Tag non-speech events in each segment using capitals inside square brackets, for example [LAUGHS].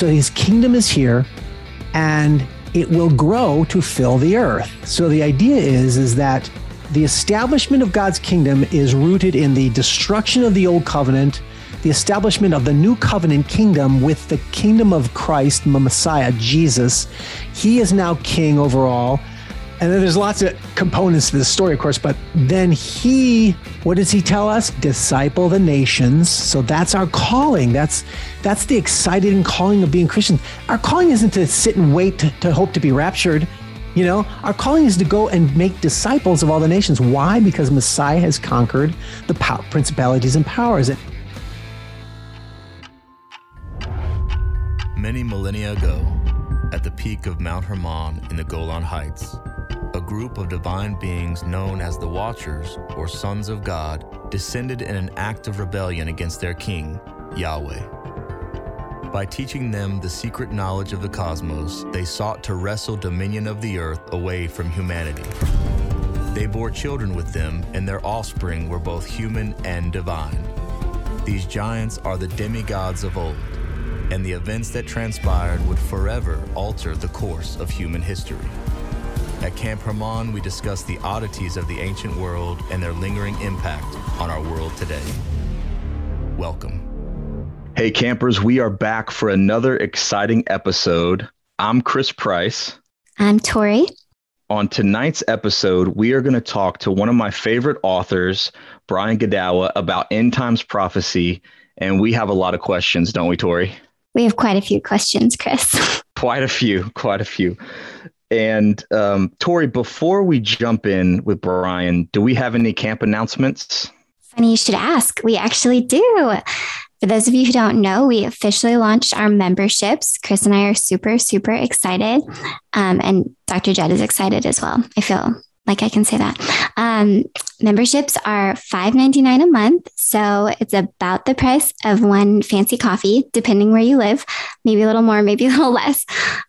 So his kingdom is here and it will grow to fill the earth. So the idea is is that the establishment of God's kingdom is rooted in the destruction of the old covenant, the establishment of the new covenant kingdom with the kingdom of Christ, the Messiah, Jesus. He is now king over all. And then there's lots of components to the story, of course, but then he, what does he tell us? Disciple the nations. So that's our calling. That's that's the exciting calling of being Christian. Our calling isn't to sit and wait to, to hope to be raptured. You know, our calling is to go and make disciples of all the nations. Why? Because Messiah has conquered the principalities and powers. Many millennia ago, at the peak of Mount Hermon in the Golan Heights, a group of divine beings known as the Watchers, or Sons of God, descended in an act of rebellion against their king, Yahweh. By teaching them the secret knowledge of the cosmos, they sought to wrestle dominion of the earth away from humanity. They bore children with them, and their offspring were both human and divine. These giants are the demigods of old, and the events that transpired would forever alter the course of human history. At Camp Hermon, we discuss the oddities of the ancient world and their lingering impact on our world today. Welcome. Hey, campers, we are back for another exciting episode. I'm Chris Price. I'm Tori. On tonight's episode, we are going to talk to one of my favorite authors, Brian Godawa, about end times prophecy. And we have a lot of questions, don't we, Tori? We have quite a few questions, Chris. [LAUGHS] quite a few, quite a few. And um, Tori, before we jump in with Brian, do we have any camp announcements? Funny you should ask. We actually do. For those of you who don't know, we officially launched our memberships. Chris and I are super, super excited. Um, and Dr. Judd is excited as well. I feel like I can say that. Um, memberships are $5.99 a month. So it's about the price of one fancy coffee, depending where you live, maybe a little more, maybe [LAUGHS] a little less.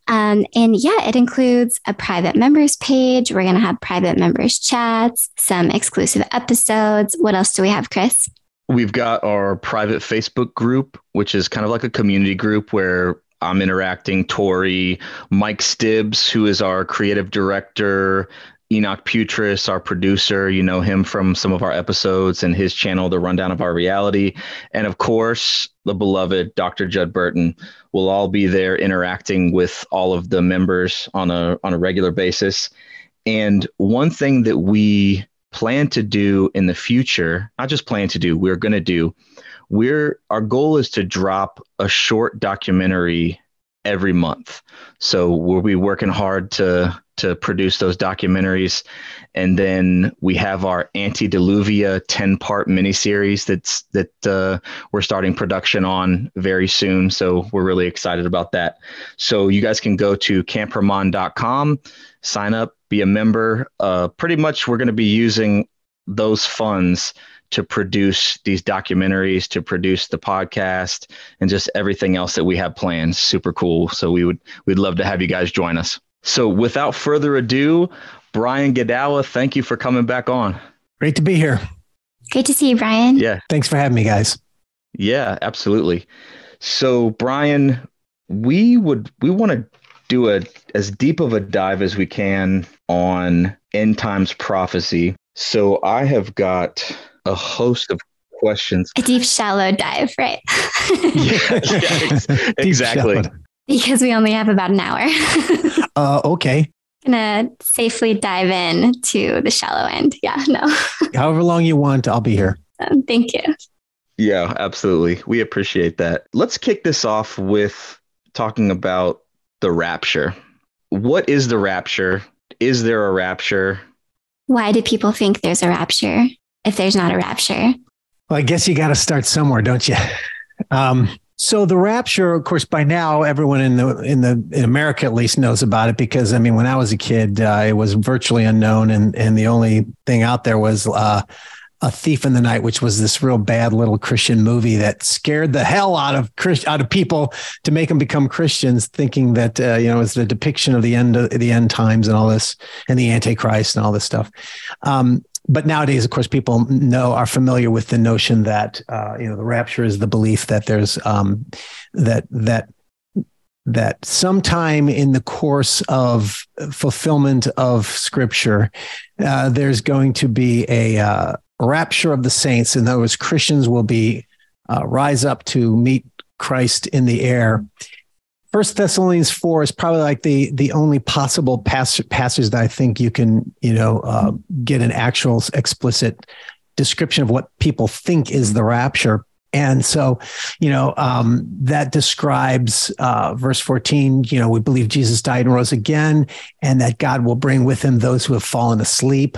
Um, and yeah, it includes a private members page. We're going to have private members chats, some exclusive episodes. What else do we have, Chris? We've got our private Facebook group, which is kind of like a community group where I'm interacting. Tori, Mike Stibbs, who is our creative director, Enoch Putris, our producer. You know him from some of our episodes and his channel, The Rundown of Our Reality. And of course, the beloved Dr. Judd Burton will all be there interacting with all of the members on a, on a regular basis. And one thing that we plan to do in the future, not just plan to do, we're going to do, we're our goal is to drop a short documentary every month. So we'll be working hard to to produce those documentaries. And then we have our Antediluvian 10 part miniseries that's that uh, we're starting production on very soon. So we're really excited about that. So you guys can go to camphermon.com, sign up, be a member. Uh, pretty much we're going to be using those funds to produce these documentaries, to produce the podcast, and just everything else that we have planned. Super cool. So we would we'd love to have you guys join us. So without further ado, Brian Godawa, thank you for coming back on. Great to be here. Great to see you, Brian. Yeah. Thanks for having me, guys. Yeah, absolutely. So Brian, we would we want to do a as deep of a dive as we can on end times prophecy. So I have got a host of questions. A deep, shallow dive, right? [LAUGHS] [LAUGHS] yeah, [LAUGHS] yeah ex- exactly. Because we only have about an hour. Uh, okay. Gonna safely dive in to the shallow end. Yeah, [LAUGHS] no. However long you want, I'll be here. Um, thank you. Yeah, absolutely. We appreciate that. Let's kick this off with talking about the rapture. What is the rapture? Is there a rapture? Why do people think there's a rapture if there's not a rapture? Well, I guess you got to start somewhere, don't you? [LAUGHS] Um, so the rapture, of course, by now everyone in the in the in America at least knows about it because I mean, when I was a kid, uh, it was virtually unknown, and and the only thing out there was uh, a Thief in the Night, which was this real bad little Christian movie that scared the hell out of Christ, out of people to make them become Christians, thinking that uh, you know it's the depiction of the end of the end times and all this, and the Antichrist and all this stuff. Um, but nowadays, of course, people know are familiar with the notion that uh, you know the rapture is the belief that there's um, that that that sometime in the course of fulfillment of Scripture, uh, there's going to be a uh, rapture of the saints. In other words, Christians will be uh, rise up to meet Christ in the air. First Thessalonians four is probably like the the only possible pass, passage that I think you can you know uh, get an actual explicit description of what people think is the rapture. And so, you know, um, that describes uh, verse 14, you know, we believe Jesus died and rose again, and that God will bring with him those who have fallen asleep.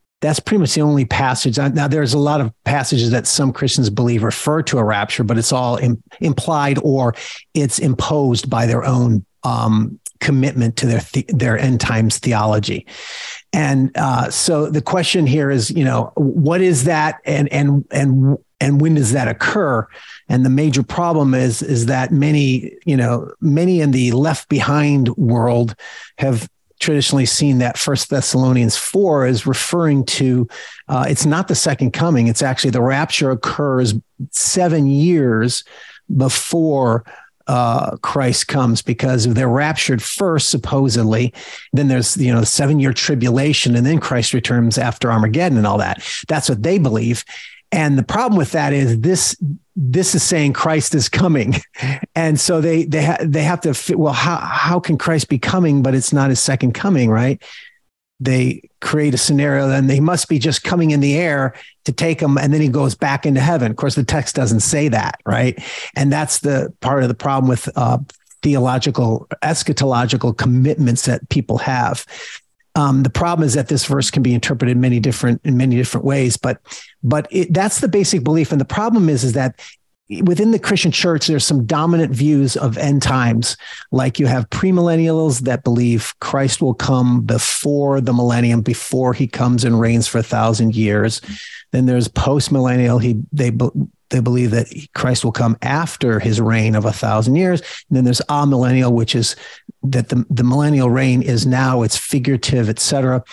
that's pretty much the only passage. Now, there's a lot of passages that some Christians believe refer to a rapture, but it's all Im- implied or it's imposed by their own um, commitment to their th- their end times theology. And uh, so the question here is, you know, what is that, and and and and when does that occur? And the major problem is is that many, you know, many in the left behind world have traditionally seen that First Thessalonians four is referring to. Uh, it's not the second coming; it's actually the rapture occurs seven years before uh, Christ comes because they're raptured first, supposedly. Then there's, you know, the seven year tribulation, and then Christ returns after Armageddon and all that. That's what they believe. And the problem with that is this this is saying Christ is coming, [LAUGHS] and so they they ha- they have to fit, well how how can Christ be coming but it's not his second coming right? They create a scenario then he must be just coming in the air to take him and then he goes back into heaven. Of course, the text doesn't say that, right? And that's the part of the problem with uh, theological, eschatological commitments that people have. Um, the problem is that this verse can be interpreted many different in many different ways, but but it, that's the basic belief. And the problem is is that within the Christian church, there's some dominant views of end times. Like you have premillennials that believe Christ will come before the millennium, before he comes and reigns for a thousand years. Then there's postmillennial. He they they believe that Christ will come after his reign of a thousand years. And then there's amillennial, which is that the, the millennial reign is now, it's figurative, et cetera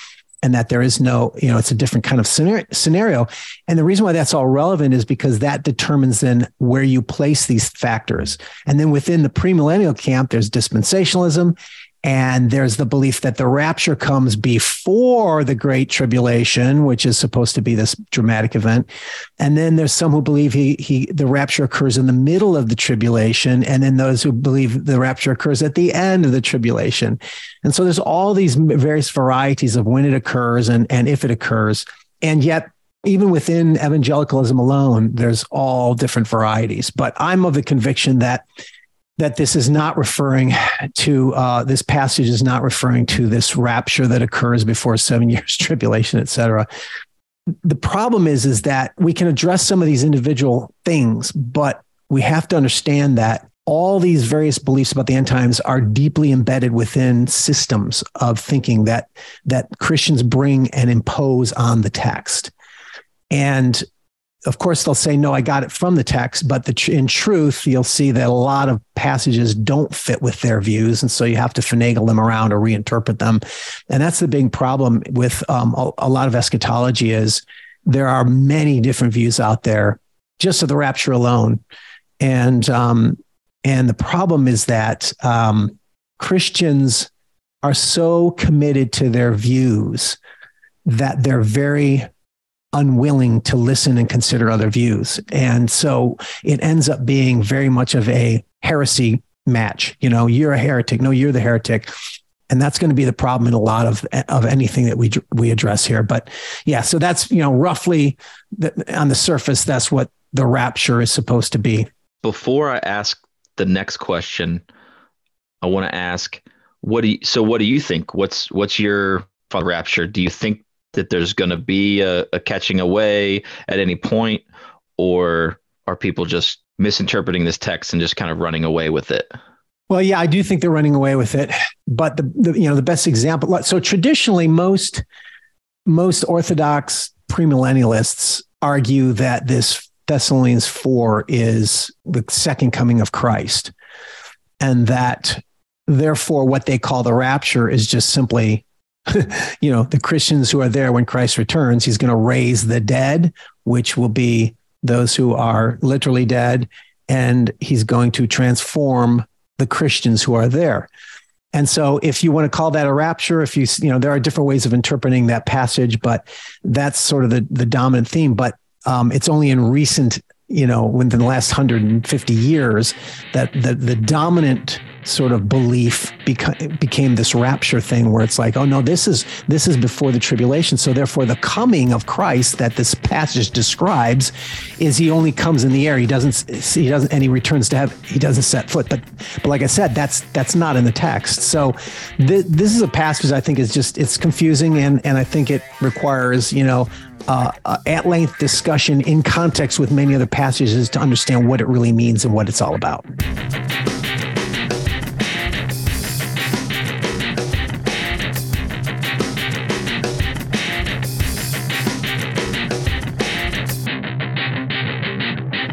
and that there is no, you know, it's a different kind of scenario. And the reason why that's all relevant is because that determines then where you place these factors. And then within the premillennial camp, there's dispensationalism and there's the belief that the rapture comes before the great tribulation, which is supposed to be this dramatic event. And then there's some who believe he, he, the rapture occurs in the middle of the tribulation. And then those who believe the rapture occurs at the end of the tribulation. And so there's all these various varieties of when it occurs and, and if it occurs. And yet even within evangelicalism alone, there's all different varieties. But I'm of the conviction that that this is not referring to uh, this passage is not referring to this rapture that occurs before seven [LAUGHS] years tribulation, et cetera. The problem is, is that we can address some of these individual things, but we have to understand that all these various beliefs about the end times are deeply embedded within systems of thinking that that Christians bring and impose on the text. And of course, they'll say, no, I got it from the text, but the, in truth, you'll see that a lot of passages don't fit with their views. And so you have to finagle them around or reinterpret them. And that's the big problem with um, a, a, lot of eschatology is there are many different views out there just of the rapture alone. And, um, and the problem is that um, Christians are so committed to their views that they're very unwilling to listen and consider other views. And so it ends up being very much of a heresy match. You know, you're a heretic. No, you're the heretic. And that's going to be the problem in a lot of of anything that we we address here. But yeah, so that's you know roughly the, on the surface, that's what the rapture is supposed to be. Before I ask the next question, I want to ask, what do you, so? What do you think? What's what's your rapture? Do you think that there's going to be a, a catching away at any point, or are people just misinterpreting this text and just kind of running away with it? Well, yeah, I do think they're running away with it. But the, the you know the best example. So traditionally, most most Orthodox premillennialists argue that this Thessalonians 4 is the second coming of Christ. And that therefore what they call the rapture is just simply [LAUGHS] you know, the Christians who are there when Christ returns, he's going to raise the dead, which will be those who are literally dead, and he's going to transform the Christians who are there. And so if you want to call that a rapture, if you you know, there are different ways of interpreting that passage, but that's sort of the the dominant theme. But um, it's only in recent, you know, within the last 150 years that the the dominant sort of belief beca- became this rapture thing where it's like, oh no, this is this is before the tribulation. So therefore, the coming of Christ that this passage describes is he only comes in the air. He doesn't he doesn't and he returns to have he doesn't set foot. But but like I said, that's that's not in the text. So th- this is a passage I think is just it's confusing and and I think it requires you know uh, uh, at length discussion in context with many other passages to understand what it really means and what it's all about.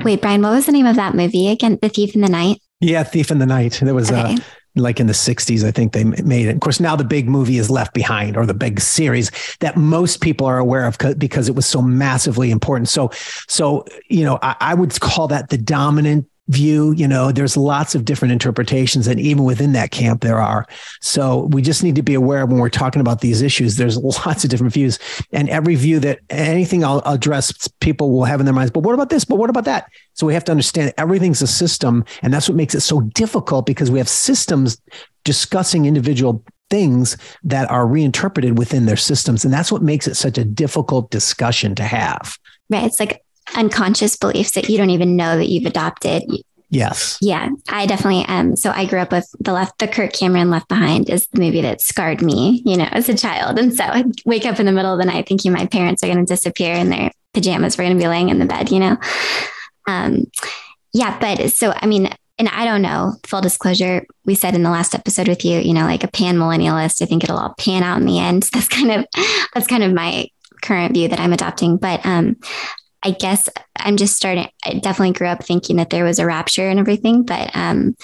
Wait, Brian, what was the name of that movie again? The Thief in the Night? Yeah, Thief in the Night. There was uh, okay. a like in the 60s, I think they made it. Of course, now the big movie is Left Behind or the big series that most people are aware of because it was so massively important. So, so, you know, I, I would call that the dominant view you know there's lots of different interpretations and even within that camp there are. So we just need to be aware when we're talking about these issues there's [LAUGHS] lots of different views. And every view that anything i'll address people will have in their minds but what about this? But what about that? So we have to understand everything's a system and that's what makes it so difficult because we have systems discussing individual things that are reinterpreted within their systems and that's what makes it such a difficult discussion to have. Right it's like unconscious beliefs that you don't even know that you've adopted. Yes. Yeah, I definitely am. So I grew up with the left, the Kirk Cameron Left Behind is the movie that scarred me, you know, as a child. And so I wake up in the middle of the night thinking my parents are going to disappear and their pajamas were going to be laying in the bed, you know? Um, yeah, but so, I mean, and I don't know, full disclosure, we said in the last episode with you, you know, like a pan millennialist, I think it'll all pan out in the end. [LAUGHS] That's kind of, that's kind of my current view that I'm adopting. But um, I guess I'm just starting. I definitely grew up thinking that there was a rapture and everything, but um,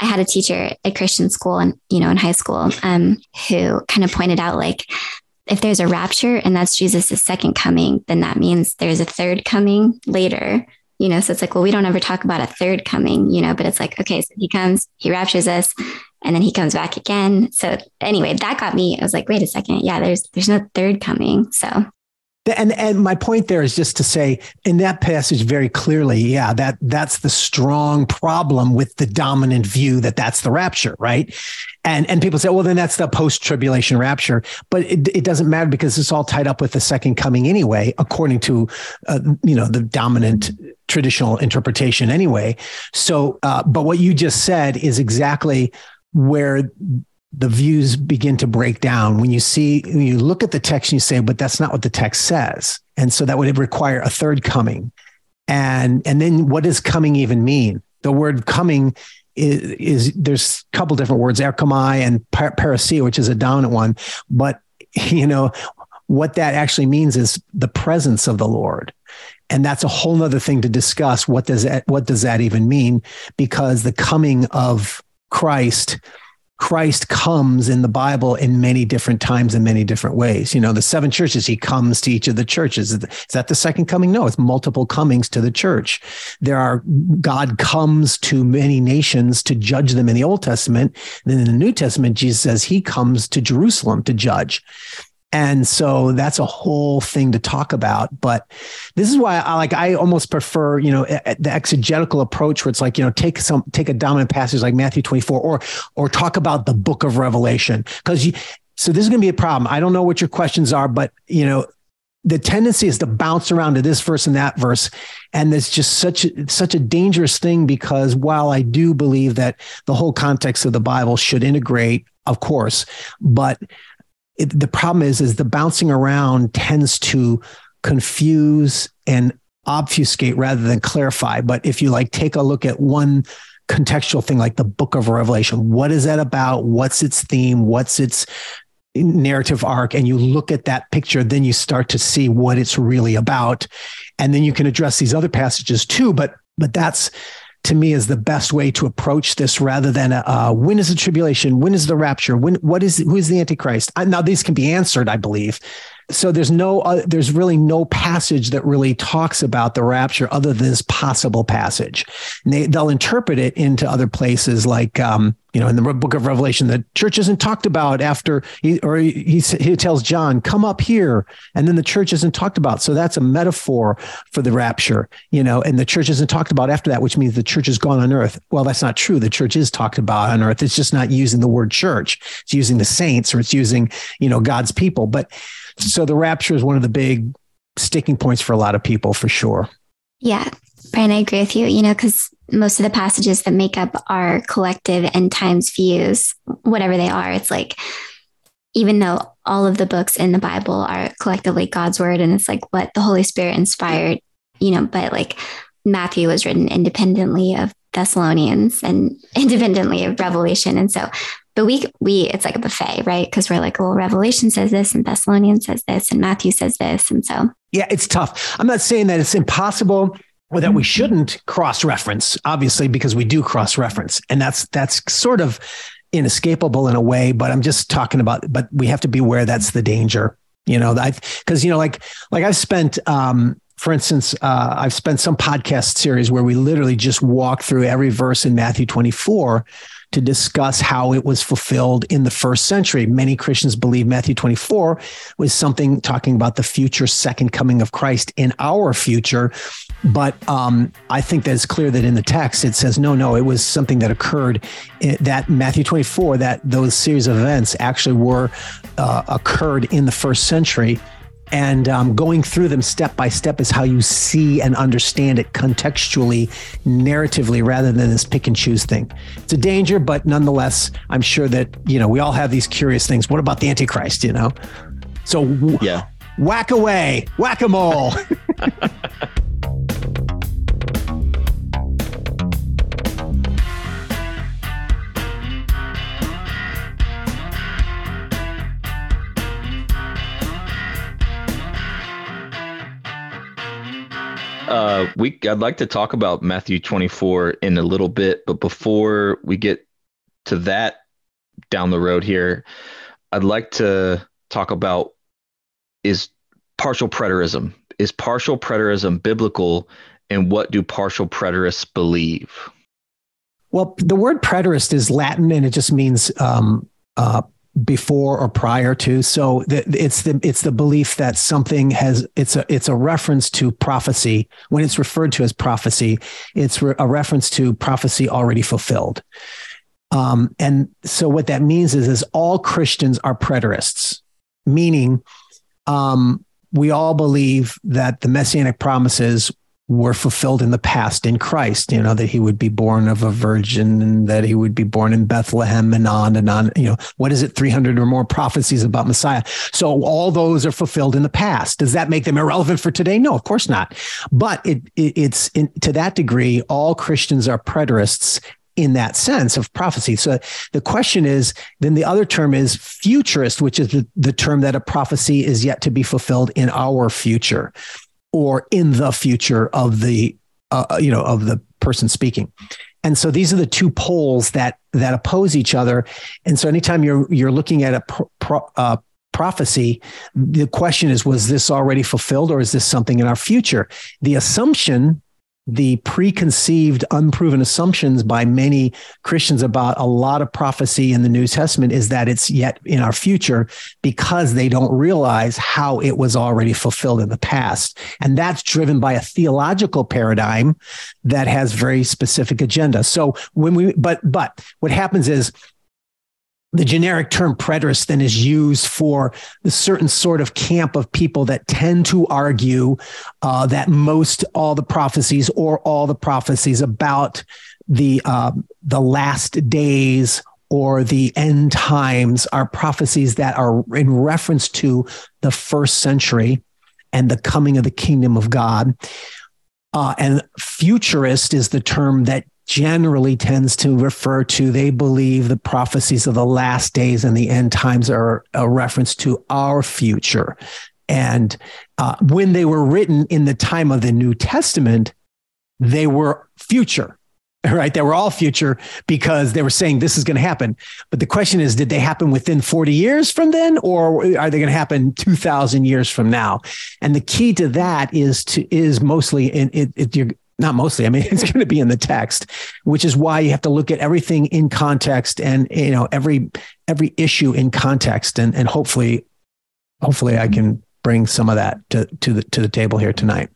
I had a teacher at Christian school and you know in high school um, who kind of pointed out like if there's a rapture and that's Jesus' second coming, then that means there's a third coming later. You know, so it's like, well, we don't ever talk about a third coming, you know, but it's like, okay, so he comes, he raptures us, and then he comes back again. So anyway, that got me. I was like, wait a second, yeah, there's there's no third coming. So and and my point there is just to say in that passage very clearly yeah that that's the strong problem with the dominant view that that's the rapture right? And and people say well then that's the post tribulation rapture. But it, it doesn't matter because it's all tied up with the second coming anyway according to uh, you know the dominant traditional interpretation anyway. So uh, but what you just said is exactly where the views begin to break down. When you see when you look at the text and you say but that's not what the text says. And so that would require a third coming. And and then what does coming even mean? The word coming is, is there's a couple different words erchomai and parousia which is a dominant one. But [LAUGHS] you know what that actually means is the presence of the lord. And that's a whole nother thing to discuss. What does that what does that even mean? Because the coming of christ Christ comes in the Bible in many different times in many different ways. You know, the seven churches, he comes to each of the churches. Is that the second coming? No, it's multiple comings to the church. There are, God comes to many nations to judge them in the Old Testament. Then in the New Testament, Jesus says he comes to Jerusalem to judge. And so that's a whole thing to talk about. But this is why I like, I almost prefer, you know, the exegetical approach where it's like, you know, take some, take a dominant passage like Matthew 24 or, or talk about the book of Revelation. Cause you, so this is going to be a problem. I don't know what your questions are, but you know, the tendency is to bounce around to this verse and that verse. And it's just such, such a dangerous thing because while I do believe that the whole context of the Bible should integrate, of course, but it, the problem is is the bouncing around tends to confuse and obfuscate rather than clarify but if you like take a look at one contextual thing like the book of revelation what is that about what's its theme what's its narrative arc and you look at that picture, then you start to see what it's really about. And then you can address these other passages too. But but that's to me is the best way to approach this rather than uh, when is the tribulation? When is the rapture? When what is who is the antichrist? Now these can be answered i believe so there's no uh, there's really no passage that really talks about the rapture other than this possible passage. And they, they'll interpret it into other places like um, you know in the book of revelation the church isn't talked about after he or he, he, he tells john come up here and then the church isn't talked about. So that's a metaphor for the rapture you know and the church isn't talked about after that which means the church is gone on earth. Well that's not true. The church is talked about on earth. It's just not using the word church. It's using the saints or it's using you know god's people. But so the rapture is one of the big sticking points for a lot of people for sure. Yeah, Brian, I agree with you. You know, because most of the passages that make up our collective end times views, whatever they are, it's like, even though all of the books in the Bible are collectively God's word and it's like what the Holy Spirit inspired, you know, but like Matthew was written independently of Thessalonians and [LAUGHS] independently of Revelation. And so but we we it's like a buffet, right? Because we're like, well, Revelation says this, and Thessalonians says this, and Matthew says this, and so yeah, it's tough. I'm not saying that it's impossible or that we shouldn't cross reference, obviously, because we do cross reference, and that's that's sort of inescapable in a way. But I'm just talking about, but we have to be aware that's the danger, you know. I because you know, like like I've spent. um for instance, uh, I've spent some podcast series where we literally just walk through every verse in Matthew 24 to discuss how it was fulfilled in the first century. Many Christians believe Matthew 24 was something talking about the future second coming of Christ in our future. But um, I think that it's clear that in the text it says, no, no, it was something that occurred. Eh, that Matthew 24, that those series of events actually were uh, occurred in the first century and um, going through them step by step is how you see and understand it contextually, narratively, rather than this pick and choose thing. It's a danger, but nonetheless, I'm sure that you know we all have these curious things. What about the Antichrist? You know, so yeah, whack away, whack a mole. [LAUGHS] Uh, we I'd like to talk about Matthew 24 in a little bit, but before we get to that down the road here, I'd like to talk about is partial preterism. Is partial preterism biblical, and what do partial preterists believe? Well, the word preterist is Latin, and it just means um, uh, before or prior to. So the, it's the it's the belief that something has it's a it's a reference to prophecy. When it's referred to as prophecy it's re- a reference to prophecy already fulfilled. Um, and so what that means is is all christians are preterists meaning um, we all believe that the messianic promises were fulfilled in the past in Christ, you know, that he would be born of a virgin and that he would be born in Bethlehem and on and on, you know, what is it, 300 or more prophecies about Messiah. So all those are fulfilled in the past. Does that make them irrelevant for today? No, of course not. But it, it it's in, to that degree, all Christians are preterists in that sense of prophecy. So the question is then the other term is futurist, which is the, the term that a prophecy is yet to be fulfilled in our future or in the future of the uh, uh, you know of the person speaking. And so these are the two poles that that oppose each other. And so anytime you're you're looking at a pro, uh, prophecy the question is was this already fulfilled or is this something in our future? The assumption the preconceived, unproven assumptions by many Christians about a lot of prophecy in the New Testament is that it's yet in our future because they don't realize how it was already fulfilled in the past. And that's driven by a theological paradigm that has very specific agenda. So when we, but, but what happens is the generic term preterist then is used for a certain sort of camp of people that tend to argue uh, that most all the prophecies or all the prophecies about the uh, the last days or the end times are prophecies that are in reference to the first century and the coming of the kingdom of God. Uh, and futurist is the term that generally tends to refer to they believe the prophecies of the last days and the end times are a reference to our future. And uh, when they were written in the time of the New Testament, they were future [LAUGHS] right? They were all future because they were saying this is going to happen. But the question is, did they happen within 40 years from then, or are they going to happen 2,000 years from now? And the key to that is to is mostly in it. it not mostly. I mean, [LAUGHS] it's going to be in the text, which is why you have to look at everything in context and you know every every issue in context, and and hopefully, hopefully, I can bring some of that to to the to the table here tonight.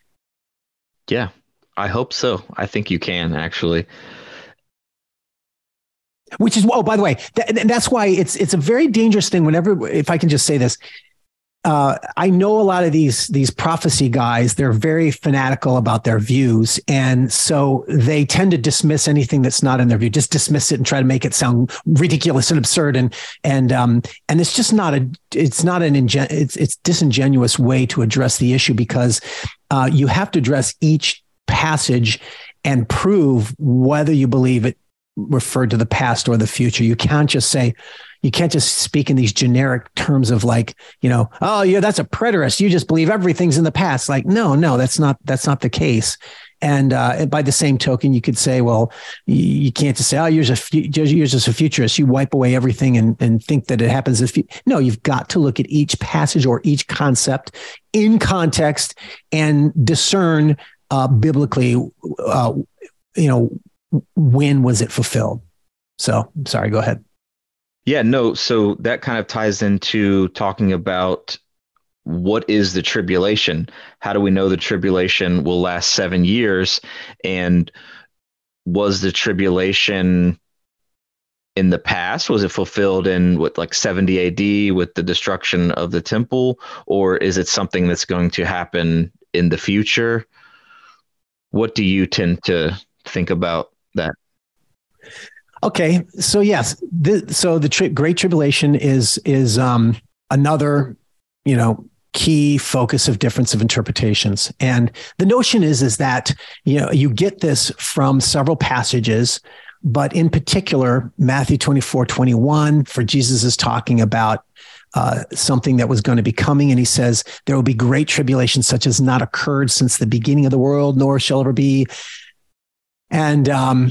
Yeah, I hope so. I think you can actually. Which is oh, by the way, that, that's why it's it's a very dangerous thing. Whenever, if I can just say this, uh, I know a lot of these these prophecy guys. They're very fanatical about their views, and so they tend to dismiss anything that's not in their view. Just dismiss it and try to make it sound ridiculous and absurd. And and um and it's just not a it's not an ingen- it's it's disingenuous way to address the issue because uh, you have to address each passage and prove whether you believe it referred to the past or the future. You can't just say, you can't just speak in these generic terms of like, you know, oh yeah, that's a preterist. You just believe everything's in the past. Like, no, no, that's not that's not the case. And uh, by the same token, you could say, well, you, can't just say, oh, you're just, you're just a futurist. You wipe away everything and, and think that it happens. If you, no, you've got to look at each passage or each concept in context and discern uh, biblically, uh, you know, when was it fulfilled? So, sorry, go ahead. Yeah, no. So that kind of ties into talking about what is the tribulation? How do we know the tribulation will last seven years? And was the tribulation in the past? Was it fulfilled in what, like 70 AD with the destruction of the temple? Or is it something that's going to happen in the future? What do you tend to think about that? Okay, so yes, the, so the tri- Great Tribulation is is um, another, you know, key focus of difference of interpretations, and the notion is is that you know you get this from several passages, but in particular Matthew 24, 21, for Jesus is talking about uh, something that was going to be coming. And he says, There will be great tribulation, such as not occurred since the beginning of the world, nor shall ever be. And um,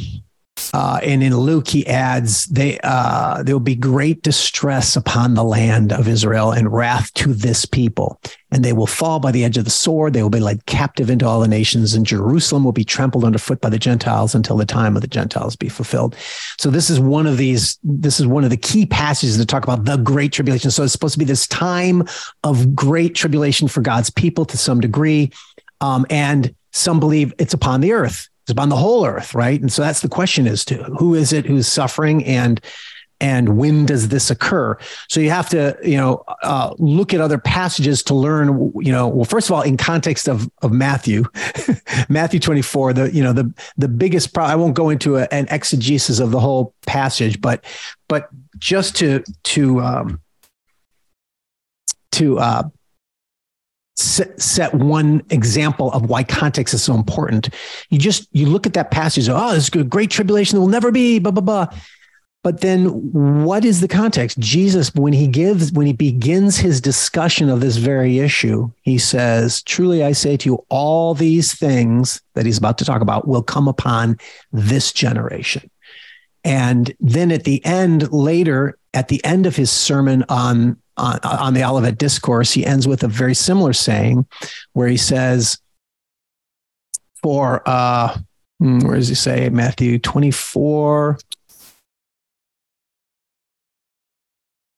uh, and in Luke, he adds, they, uh, there will be great distress upon the land of Israel and wrath to this people. And they will fall by the edge of the sword. They will be led captive into all the nations, and Jerusalem will be trampled underfoot by the Gentiles until the time of the Gentiles be fulfilled. So this is one of these, this is one of the key passages that talk about the great tribulation. So it's supposed to be this time of great tribulation for God's people to some degree. Um, and some believe it's upon the earth it's upon the whole earth, right? And so that's the question is to who is it who's suffering and and when does this occur? So you have to, you know, uh, look at other passages to learn, you know, well, first of all, in context of of Matthew, [LAUGHS] Matthew 24, the, you know, the the biggest problem, I won't go into a, an exegesis of the whole passage, but but just to to um, to uh, set one example of why context is so important. You just you look at that passage, oh, this great tribulation will never be, blah blah blah. But then what is the context? Jesus, when he gives, when he begins his discussion of this very issue, he says, Truly I say to you, all these things that he's about to talk about will come upon this generation. And then at the end, later, at the end of his sermon on on, on the Olivet Discourse, he ends with a very similar saying where he says, for, uh, hmm, where does he say? Matthew 24,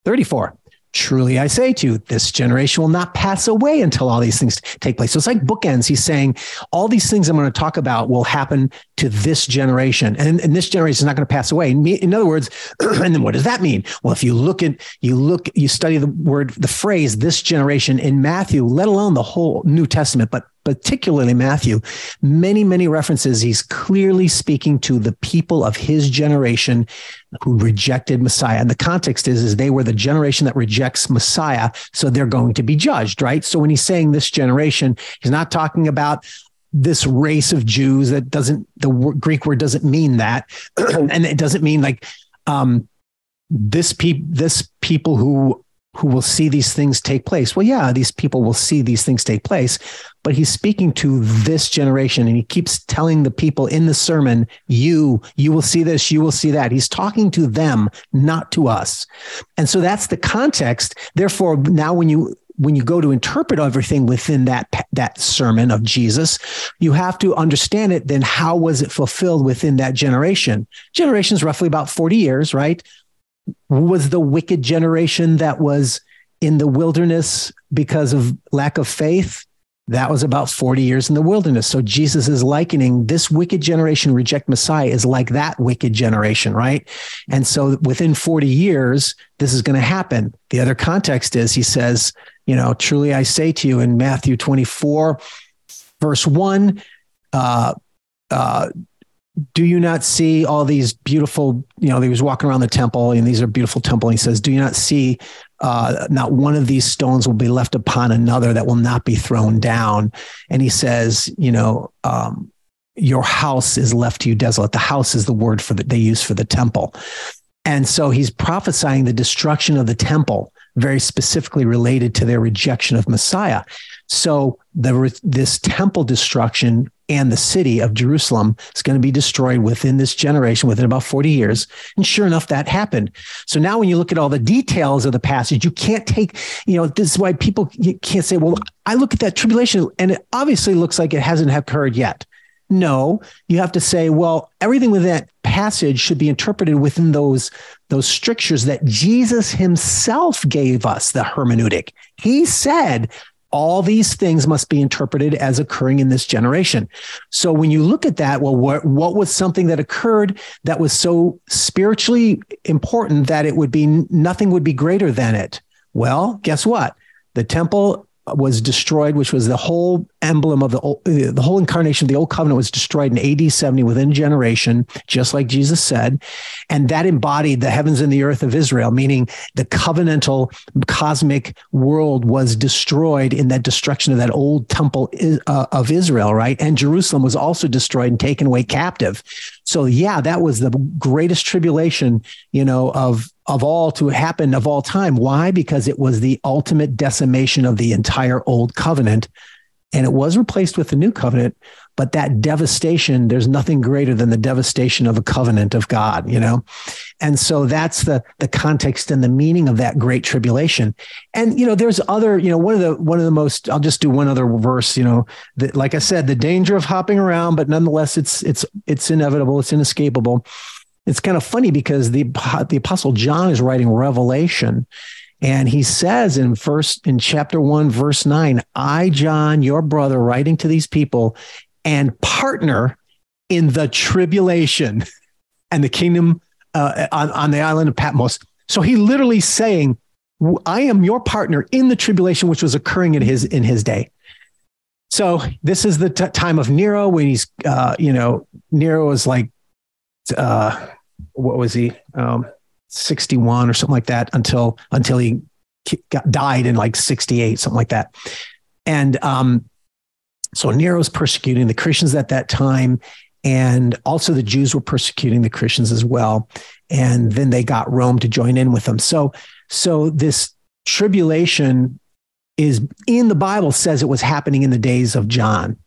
34. Truly, I say to you, this generation will not pass away until all these things take place. So it's like bookends. He's saying all these things I'm going to talk about will happen to this generation, and, and this generation is not going to pass away. In other words, [CLEARS THROAT] and then what does that mean? Well, if you look at you look you study the word the phrase this generation in Matthew, let alone the whole New Testament, but particularly Matthew, many, many references. He's clearly speaking to the people of his generation who rejected Messiah. And the context is, is they were the generation that rejects Messiah. So they're going to be judged, right? So when he's saying this generation, he's not talking about this race of Jews that doesn't the Greek word doesn't mean that, [CLEARS THROAT] and it doesn't mean like um, this pe- this people who who will see these things take place. Well, yeah, these people will see these things take place, but he's speaking to this generation and he keeps telling the people in the sermon, you, you will see this, you will see that. He's talking to them, not to us. And so that's the context. Therefore, now when you when you go to interpret everything within that that sermon of Jesus, you have to understand it. Then how was it fulfilled within that generation? Generation is roughly about forty years, right? Was the wicked generation that was in the wilderness because of lack of faith. That was about 40 years in the wilderness. So Jesus is likening this wicked generation reject Messiah is like that wicked generation, right? And so within 40 years, this is going to happen. The other context is he says, you know, truly I say to you in Matthew 24, verse 1, uh, uh, do you not see all these beautiful you know he was walking around the temple and these are beautiful temple. And he says do you not see uh, not one of these stones will be left upon another that will not be thrown down? And he says you know um, your house is left to you desolate. The house is the word for that they use for the temple. And so he's prophesying the destruction of the temple very specifically related to their rejection of messiah so the this temple destruction and the city of Jerusalem is going to be destroyed within this generation, within about 40 years. And sure enough, that happened. So now when you look at all the details of the passage, you can't take, you know, this is why people can't say, well, I look at that tribulation and it obviously looks like it hasn't occurred yet. No, you have to say, well, everything with that passage should be interpreted within those, those strictures that Jesus himself gave us, the hermeneutic. He said, all these things must be interpreted as occurring in this generation. So when you look at that, well, what, what was something that occurred that was so spiritually important that it would be nothing would be greater than it? Well, guess what? The temple was destroyed, which was the whole emblem of the old, the whole incarnation of the old covenant was destroyed in AD 70 within generation, just like Jesus said. And that embodied the heavens and the earth of Israel, meaning the covenantal cosmic world was destroyed in that destruction of that old temple uh, of Israel, right? And Jerusalem was also destroyed and taken away captive. So yeah, that was the greatest tribulation, you know, of of all to happen of all time. Why? Because it was the ultimate decimation of the entire old covenant. And it was replaced with the new covenant. But that devastation, there's nothing greater than the devastation of a covenant of God, you know? And so that's the the context and the meaning of that great tribulation. And you know, there's other, you know, one of the one of the most, I'll just do one other verse, you know, that like I said, the danger of hopping around, but nonetheless it's it's it's inevitable, it's inescapable it's kind of funny because the the apostle John is writing Revelation and he says in first in chapter 1 verse 9 I John your brother writing to these people and partner in the tribulation and the kingdom uh, on, on the island of Patmos. So he literally saying I am your partner in the tribulation which was occurring in his in his day. So this is the t- time of Nero when he's uh, you know Nero is like uh, what was he um, 61 or something like that until until he got died in like 68 something like that. And um, so nero's persecuting the christians at that time and also the jews were persecuting the christians as well. And then they got rome to join in with them. So so this tribulation is in the bible says it was happening in the days of john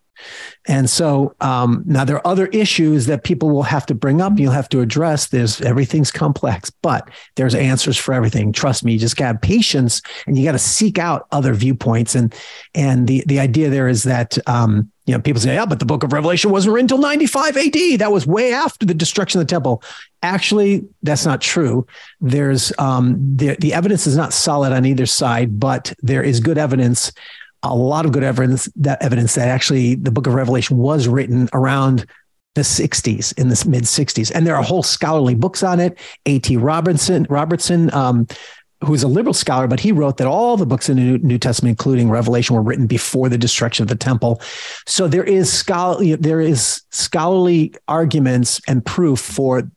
and so um, now there are other issues that people will have to bring up. You'll have to address. There's everything's complex, but there's answers for everything. Trust me. You just got patience, and you got to seek out other viewpoints. And and the the idea there is that um, you know people say, yeah, but the Book of Revelation wasn't written until 95 A.D. That was way after the destruction of the temple. Actually, that's not true. There's um, the the evidence is not solid on either side, but there is good evidence a lot of good evidence that evidence that actually the book of Revelation was written around the 60s in the mid 60s and there are whole scholarly books on it. A.T. robertson robertson um, who's a liberal scholar but he wrote that all the books in the new, new, testament including revelation were written before the destruction of the temple. So there is scholarly there is scholarly arguments and proof for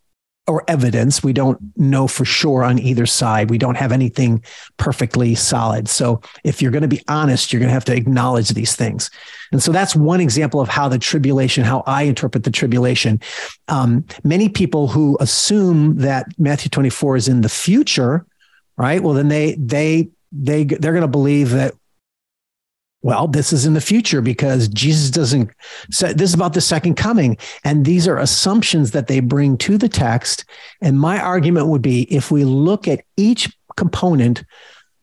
or evidence. We don't know for sure on either side. We don't have anything perfectly solid. So if you're going to be honest, you're going to have to acknowledge these things. And so that's one example of how the tribulation, how I interpret the tribulation. Um, many people who assume that Matthew 24 is in the future, right? Well, then they they they they're going to believe that well, this is in the future because Jesus doesn't say this is about the second coming. And these are assumptions that they bring to the text. And my argument would be if we look at each component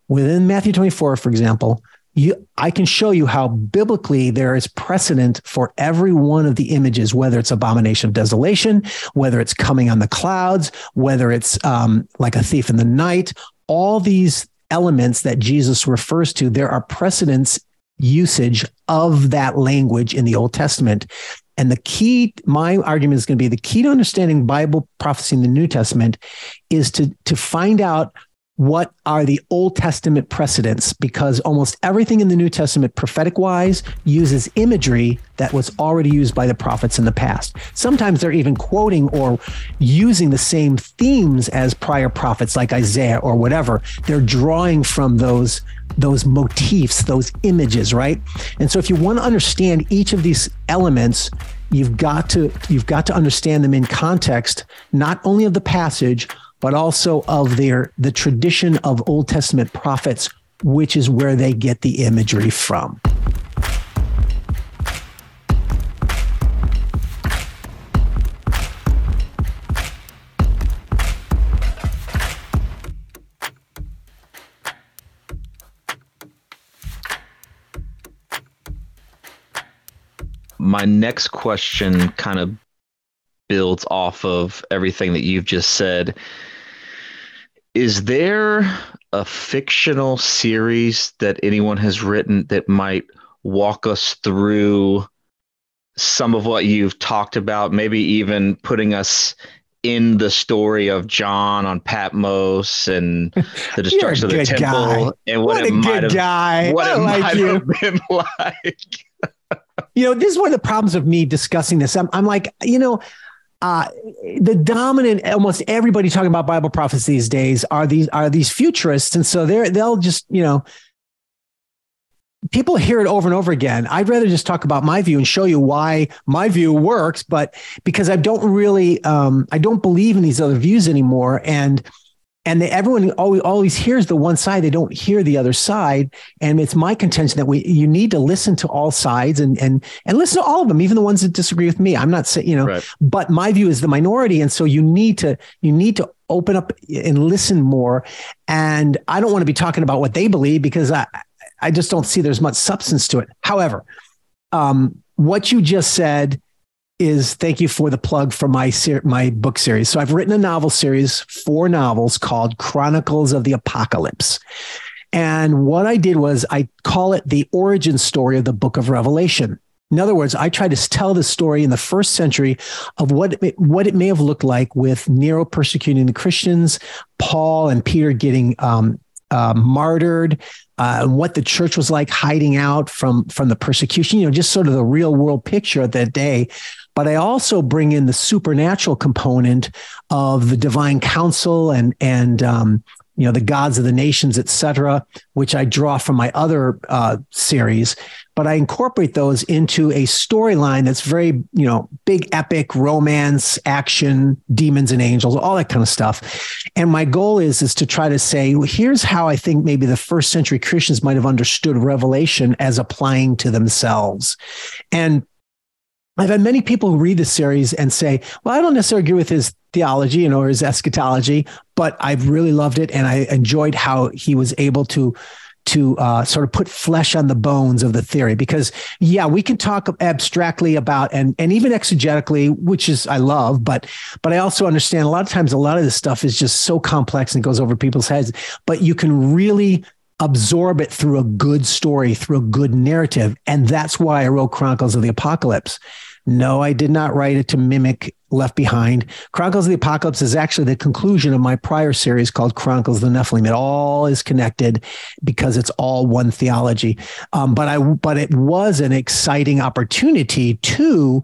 within Matthew 24, for example, you, I can show you how biblically there is precedent for every one of the images, whether it's abomination of desolation, whether it's coming on the clouds, whether it's um, like a thief in the night, all these elements that Jesus refers to, there are precedents usage of that language in the Old Testament. And the key, my argument is going to be the key to understanding Bible prophecy in the New Testament is to, to find out what are the Old Testament precedents? Because almost everything in the New Testament, prophetic wise, uses imagery that was already used by the prophets in the past. Sometimes they're even quoting or using the same themes as prior prophets like Isaiah or whatever. They're drawing from those those motifs, those images, right? And so if you want to understand each of these elements, you've got to you've got to understand them in context not only of the passage but also of their the tradition of Old Testament prophets, which is where they get the imagery from. My next question kind of builds off of everything that you've just said. Is there a fictional series that anyone has written that might walk us through some of what you've talked about, maybe even putting us in the story of John on Patmos and the [LAUGHS] destruction of the temple guy. and what, what it might have guy. what I it [LAUGHS] like might you. have been like. you know, this is one of the problems of me discussing this. I'm, I'm like, you know, uh, the dominant almost everybody talking about Bible prophecy these days are these are these futurists, and so they're they'll just you know people hear it over and over again. I'd rather just talk about my view and show you why my view works, but because I don't really um, I don't believe in these other views anymore, and and they, everyone always, always hears the one side they don't hear the other side. And it's my contention that we you need to listen to all sides and and and listen to all of them even the ones that disagree with me. I'm not saying you know right. but my view is the minority. And so you need to you need to open up and listen more. And i don't want to be talking about what they believe because i i just don't see there's much substance to it. However um, what you just said is thank you for the plug for my ser- my book series. So I've written a novel series, four novels called Chronicles of the Apocalypse. And what I did was I call it the origin story of the book of Revelation. In other words, I try to tell the story in the first century of what it, what it may have looked like with Nero persecuting the Christians, Paul and Peter getting um, uh, martyred, uh, what the church was like hiding out from from the persecution. You know, just sort of the real world picture of that day but I also bring in the supernatural component of the divine council and and um, you know the gods of the nations, etc., which I draw from my other uh, series. But I incorporate those into a storyline that's very you know big, epic, romance, action, demons and angels, all that kind of stuff. And my goal is is to try to say, well, here's how I think maybe the first century Christians might have understood Revelation as applying to themselves, and I've had many people read the series and say, well, I don't necessarily agree with his theology, you know, or his eschatology, but I've really loved it. And I enjoyed how he was able to to uh, sort of put flesh on the bones of the theory because yeah we can talk abstractly about and and even exegetically which is i love but but i also understand a lot of times a lot of this stuff is just so complex and goes over people's heads but you can really absorb it through a good story through a good narrative and that's why i wrote chronicles of the apocalypse no, I did not write it to mimic Left Behind. Chronicles of the Apocalypse is actually the conclusion of my prior series called Chronicles of the Nephilim. It all is connected because it's all one theology. Um, but I, but it was an exciting opportunity to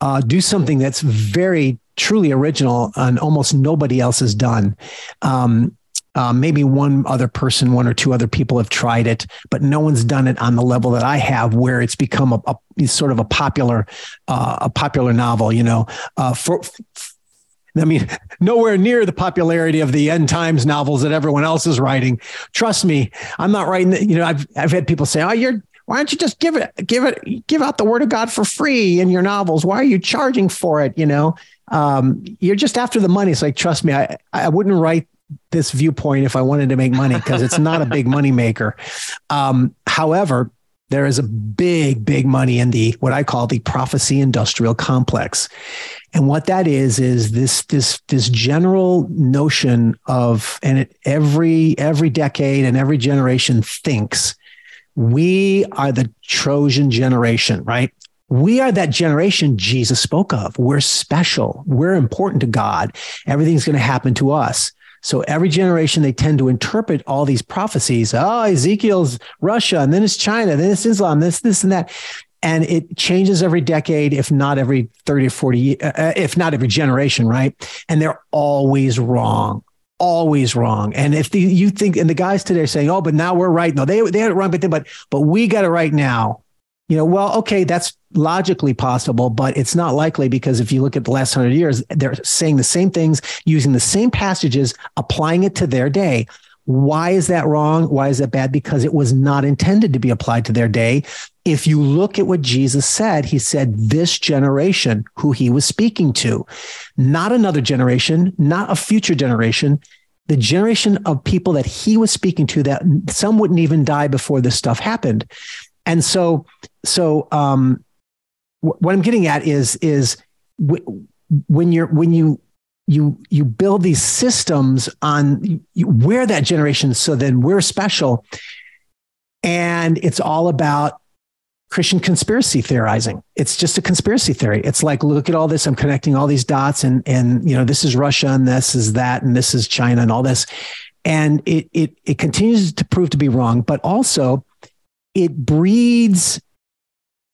uh, do something that's very truly original and almost nobody else has done. Um, uh, maybe one other person, one or two other people have tried it, but no one's done it on the level that I have, where it's become a, a sort of a popular, uh, a popular novel. You know, uh, for, I mean, [LAUGHS] nowhere near the popularity of the end times novels that everyone else is writing. Trust me, I'm not writing. You know, I've I've had people say, "Oh, you're why don't you just give it give it give out the word of god for free in your novels why are you charging for it you know um, you're just after the money it's like trust me i i wouldn't write this viewpoint if i wanted to make money because it's not a big money maker um, however there is a big big money in the what i call the prophecy industrial complex and what that is is this this this general notion of and it, every every decade and every generation thinks we are the Trojan generation, right? We are that generation Jesus spoke of. We're special. We're important to God. Everything's going to happen to us. So every generation, they tend to interpret all these prophecies. Oh, Ezekiel's Russia, and then it's China, then it's Islam, this, this, and that. And it changes every decade, if not every 30 or 40, uh, if not every generation, right? And they're always wrong always wrong. And if the, you think, and the guys today are saying, "Oh, but now we're right." No, they they had it wrong, but they, but but we got it right now. You know, well, okay, that's logically possible, but it's not likely because if you look at the last hundred years, they're saying the same things, using the same passages, applying it to their day. Why is that wrong? Why is that bad? Because it was not intended to be applied to their day. If you look at what Jesus said, he said, This generation who he was speaking to, not another generation, not a future generation, the generation of people that he was speaking to that some wouldn't even die before this stuff happened. And so, so, um, what I'm getting at is, is when you're, when you, you you build these systems on where that generation so then we're special. And it's all about christian conspiracy theorizing. It's just a conspiracy theory. It's like look at all this. I'm connecting all these dots and and you know this is russia and this is that and this is china and all this. And it it it continues to prove to be wrong but also it breeds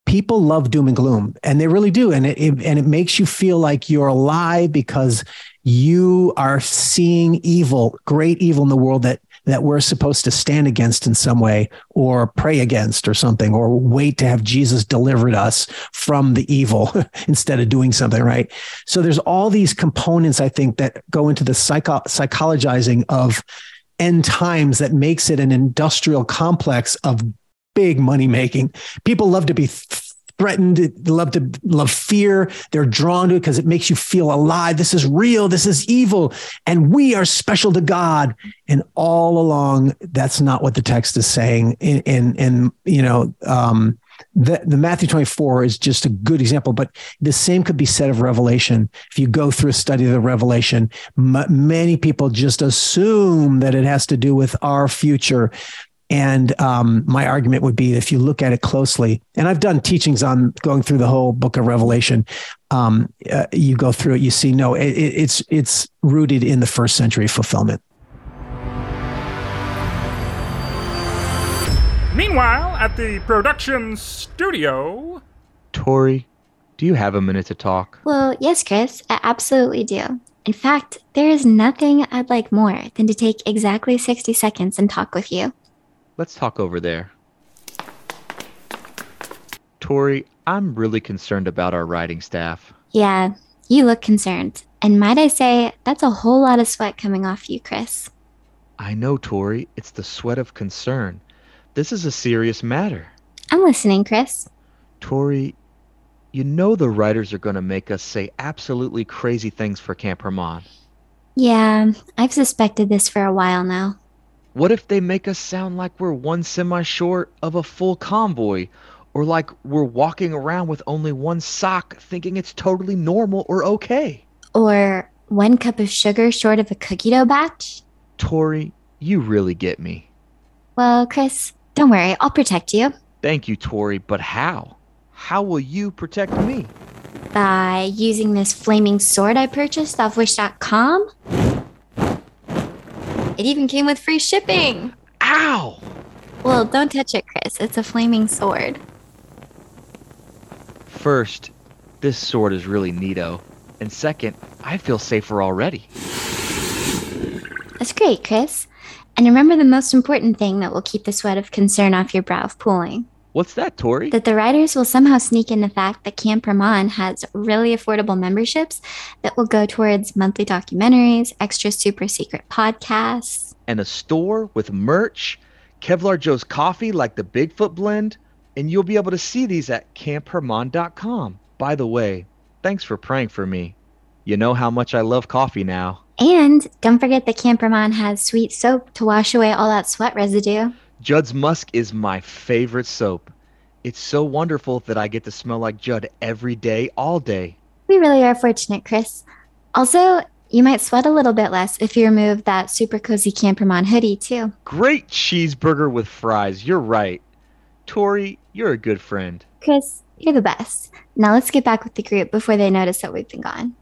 people love doom and gloom and they really do and it, it, and it makes you feel like you're alive because you are seeing evil great evil in the world that that we're supposed to stand against in some way or pray against or something or wait to have Jesus delivered us from the evil [LAUGHS] instead of doing something right? So there's all these components i think that go into the psycho- psychologizing of end times that makes it an industrial complex of big money making. People love to be threatened, love to love fear. They're drawn to it because it makes you feel alive. This is real. This is evil. And we are special to God. And all along, that's not what the text is saying. And, and, and you know, um, the, the Matthew 24 is just a good example, but the same could be said of Revelation. If you go through a study of the Revelation, m- many people just assume that it has to do with our future. And um, my argument would be if you look at it closely, and I've done teachings on going through the whole book of Revelation. Um, uh, you go through it, you see, no, it, it's it's rooted in the first century fulfillment. Meanwhile, at the production studio, Tori, do you have a minute to talk? Well, yes, Chris, I absolutely do. In fact, there is nothing I'd like more than to take exactly 60 seconds and talk with you. Let's talk over there. Tori, I'm really concerned about our writing staff. Yeah, you look concerned. And might I say, that's a whole lot of sweat coming off you, Chris. I know, Tori. It's the sweat of concern. This is a serious matter. I'm listening, Chris. Tori, you know the writers are going to make us say absolutely crazy things for Camp Hermon. Yeah, I've suspected this for a while now. What if they make us sound like we're one semi short of a full convoy? Or like we're walking around with only one sock thinking it's totally normal or okay? Or one cup of sugar short of a cookie dough batch? Tori, you really get me. Well, Chris, don't worry, I'll protect you. Thank you, Tori, but how? How will you protect me? By using this flaming sword I purchased off Wish.com? It even came with free shipping. Ow! Well, don't touch it, Chris. It's a flaming sword. First, this sword is really neato. And second, I feel safer already. That's great, Chris. And remember the most important thing that will keep the sweat of concern off your brow of pooling What's that, Tori? that the writers will somehow sneak in the fact that Camp Hermon has really affordable memberships that will go towards monthly documentaries, extra super secret podcasts. and a store with merch, Kevlar Joe's coffee like the Bigfoot blend, and you'll be able to see these at camphermon.com. By the way, thanks for praying for me. You know how much I love coffee now. And don't forget that Camp Hermon has sweet soap to wash away all that sweat residue. Judd's Musk is my favorite soap. It's so wonderful that I get to smell like Judd every day, all day. We really are fortunate, Chris. Also, you might sweat a little bit less if you remove that super cozy Camp Hermon hoodie, too. Great cheeseburger with fries. You're right. Tori, you're a good friend. Chris, you're the best. Now let's get back with the group before they notice that we've been gone.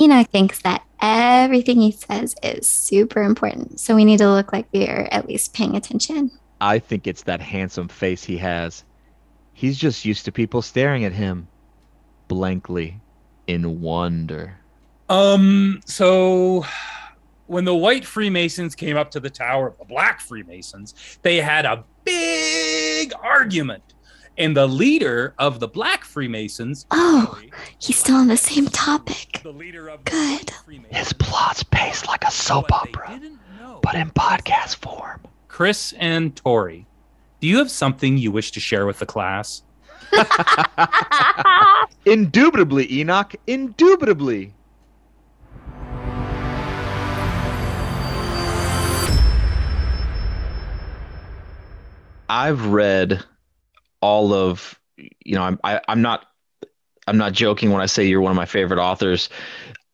Enoch thinks that everything he says is super important, so we need to look like we're at least paying attention. I think it's that handsome face he has. He's just used to people staring at him blankly in wonder. Um, so when the white Freemasons came up to the tower of the black Freemasons, they had a big argument. And the leader of the black Freemasons, Oh, he's still on the same topic. the leader of Good. white His plot's paced like a soap what opera, but in podcast form. Chris and Tori, do you have something you wish to share with the class? [LAUGHS] Indubitably, Enoch. Indubitably. I've read all of you know I'm I, I'm not I'm not joking when I say you're one of my favorite authors.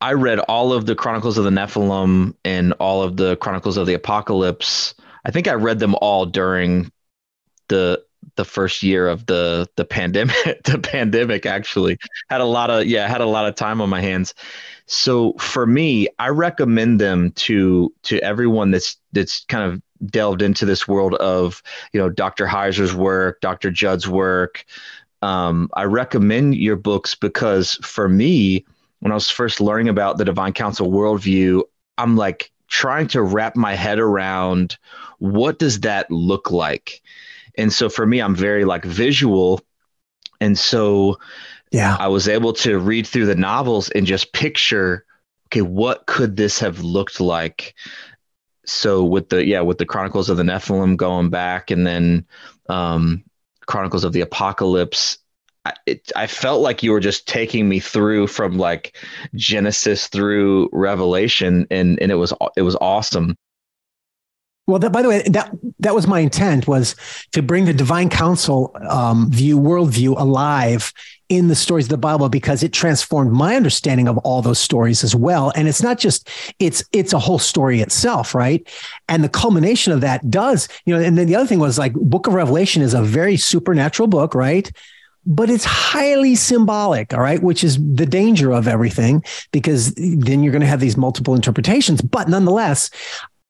I read all of the Chronicles of the Nephilim and all of the Chronicles of the Apocalypse. I think I read them all during the the first year of the the pandemic [LAUGHS] the pandemic actually had a lot of yeah had a lot of time on my hands so for me i recommend them to to everyone that's that's kind of delved into this world of you know dr heiser's work dr judd's work. Um, i recommend your books because for me when i was first learning about the divine council worldview i'm like trying to wrap my head around what does that look like? And so for me i'm very like visual. And so Yeah. i was able to read through the novels and just picture okay what could this have looked like so with the yeah with the chronicles of the nephilim going back and then um chronicles of the apocalypse I, it, I felt like you were just taking me through from like genesis through revelation and and it was it was awesome Well, that, by the way, that that was my intent was to bring the divine council um, view, worldview alive in the stories of the Bible because it transformed my understanding of all those stories as well. And it's not just it's it's a whole story itself, right? And the culmination of that does, you know. And then the other thing was like Book of Revelation is a very supernatural book, right? But it's highly symbolic, all right, which is the danger of everything because then you're going to have these multiple interpretations. But nonetheless,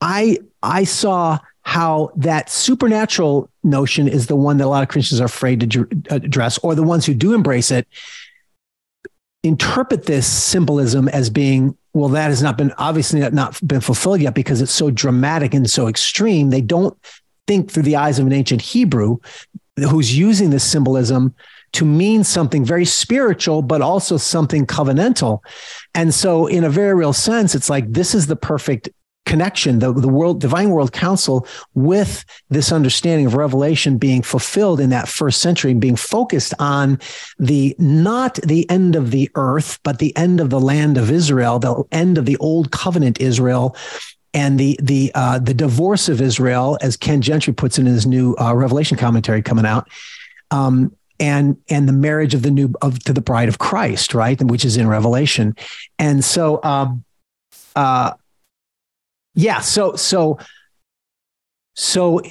I I saw how that supernatural notion is the one that a lot of Christians are afraid to uh, address, or the ones who do embrace it interpret this symbolism as being well that has not been obviously not, not been fulfilled yet because it's so dramatic and so extreme. They don't think through the eyes of an ancient hebrew who's using this symbolism to mean something very spiritual but also something covenantal. And so in a very real sense it's like this is the perfect connection the, the world divine world council with this understanding of revelation being fulfilled in that first century and being focused on the not the end of the earth but the end of the land of israel the end of the old covenant israel and the the uh, the divorce of israel as ken gentry puts it in his new uh, revelation commentary coming out um, and and the marriage of the new of to the bride of christ right which is in revelation. And so um uh yeah so so so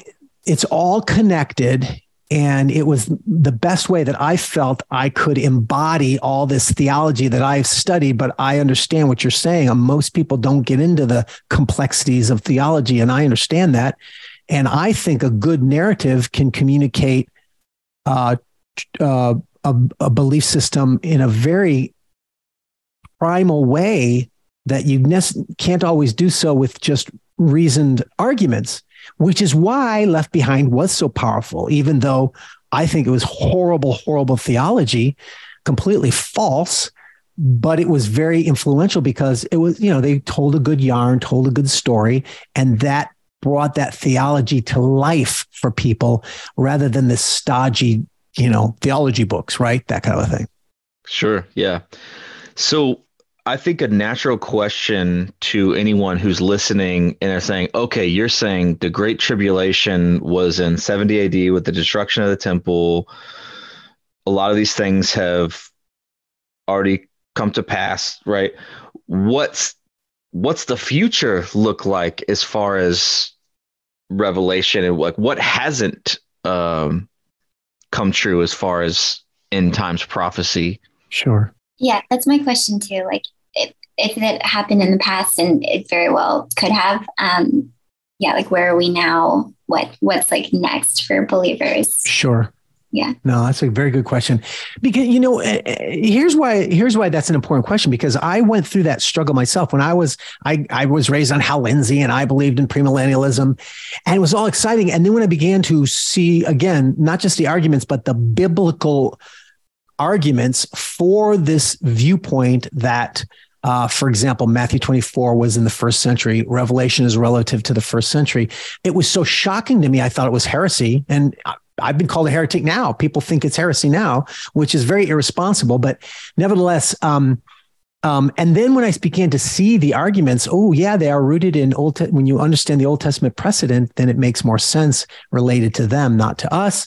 it's all connected and it was the best way that i felt i could embody all this theology that i've studied but i understand what you're saying. Most people don't get into the complexities of theology and i understand that. And i think a good narrative can communicate uh, uh, a, a belief system in a very primal way that you can't always do so with just reasoned arguments, which is why Left Behind was so powerful, even though I think it was horrible, horrible theology, completely false. But it was very influential because it was, you know, they told a good yarn, told a good story, and that brought that theology to life for people rather than the stodgy, you know, theology books, right? That kind of a thing. Sure. Yeah. So I think a natural question to anyone who's listening and they're saying, okay, you're saying the Great Tribulation was in 70 AD with the destruction of the temple. A lot of these things have already come to pass, right? What's what's the future look like as far as revelation and like what hasn't um, come true as far as end times prophecy? Sure. Yeah, that's my question too. Like, if, that happened in the past, and it very well could have, um, yeah, like where are we now? What what's like next for believers? Sure. Yeah. No, that's a very good question. Because you know, eh, eh, here's why here's why that's an important question because I went through that struggle myself when I was I I was raised on Hal Lindsey and I believed in premillennialism and it was all exciting and then when I began to see again not just the arguments but the biblical arguments for this viewpoint that uh, for example, Matthew 24 was in the first century. Revelation is relative to the first century. It was so shocking to me. I thought it was heresy. And I've been called a heretic now. People think it's heresy now, which is very irresponsible. But nevertheless, um, um, and then when I began to see the arguments, oh yeah, they are rooted in old. When you understand the Old Testament precedent, then it makes more sense related to them, not to us.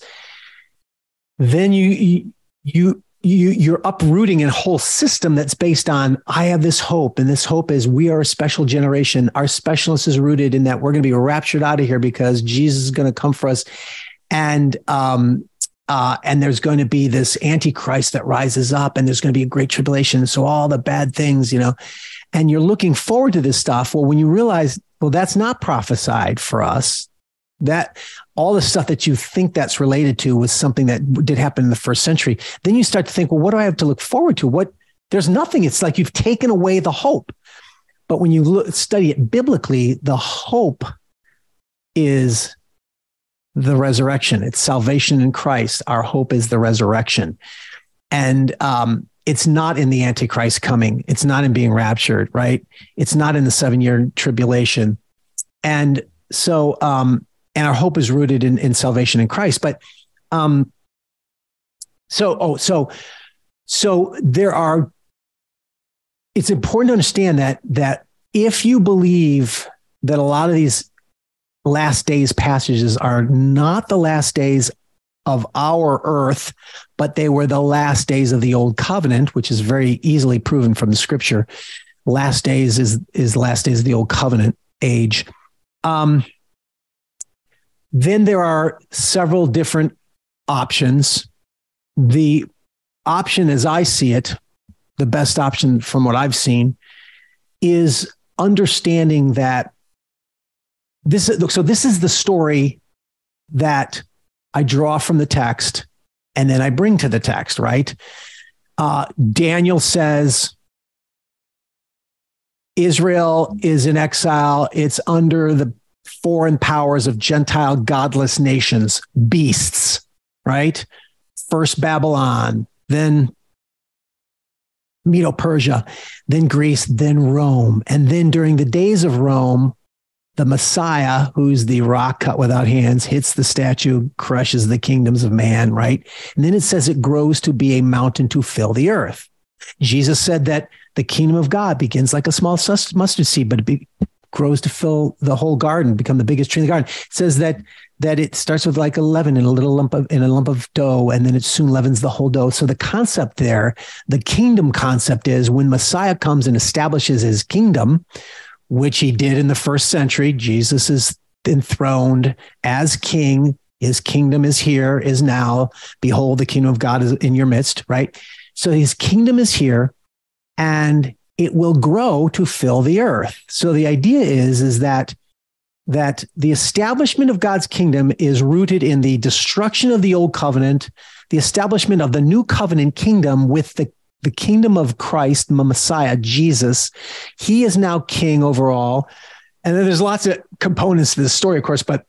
Then you you you you're uprooting a whole system that's based on I have this hope, and this hope is we are a special generation. Our specialness is rooted in that we're going to be raptured out of here because Jesus is going to come for us and um, uh, and there's going to be this antichrist that rises up, and there's going to be a great tribulation. So all the bad things, you know, and you're looking forward to this stuff. Well, when you realize, well, that's not prophesied for us. That all the stuff that you think that's related to was something that did happen in the first century. Then you start to think, well, what do I have to look forward to? What there's nothing. It's like you've taken away the hope. But when you look, study it biblically, the hope is the resurrection. It's salvation in Christ. Our hope is the resurrection. And um, it's not in the Antichrist coming. It's not in being raptured, right? It's not in the seven year tribulation. And so, um, and our hope is rooted in, in salvation in Christ. But um, so, oh, so, so there are, it's important to understand that, that if you believe that a lot of these last days passages are not the last days of our earth, but they were the last days of the old covenant, which is very easily proven from the scripture. Last days is is last days of the old covenant age. Um, then there are several different options. The option, as I see it, the best option from what I've seen, is understanding that this is so this is the story that I draw from the text and then I bring to the text, right? Uh, Daniel says Israel is in exile. It's under the foreign powers of Gentile godless nations, beasts, right? First Babylon, then Medo Persia, then Greece, then Rome. And then during the days of Rome, the Messiah, who's the rock cut without hands, hits the statue, crushes the kingdoms of man, right? And then it says it grows to be a mountain to fill the earth. Jesus said that the kingdom of God begins like a small mustard seed, but it grows to fill the whole garden, become the biggest tree in the garden. It says that that it starts with like a leaven in a little lump of in a lump of dough, and then it soon leavens the whole dough. So the concept there, the kingdom concept is when Messiah comes and establishes his kingdom, which he did in the first century. Jesus is enthroned as king. His kingdom is here, is now. Behold, the kingdom of God is in your midst, right? So his kingdom is here and it will grow to fill the earth. So the idea is, is that that the establishment of God's kingdom is rooted in the destruction of the old covenant, the establishment of the new covenant kingdom with the the kingdom of Christ, the Messiah, Jesus, he is now king over all. And then there's lots of components to this story, of course, but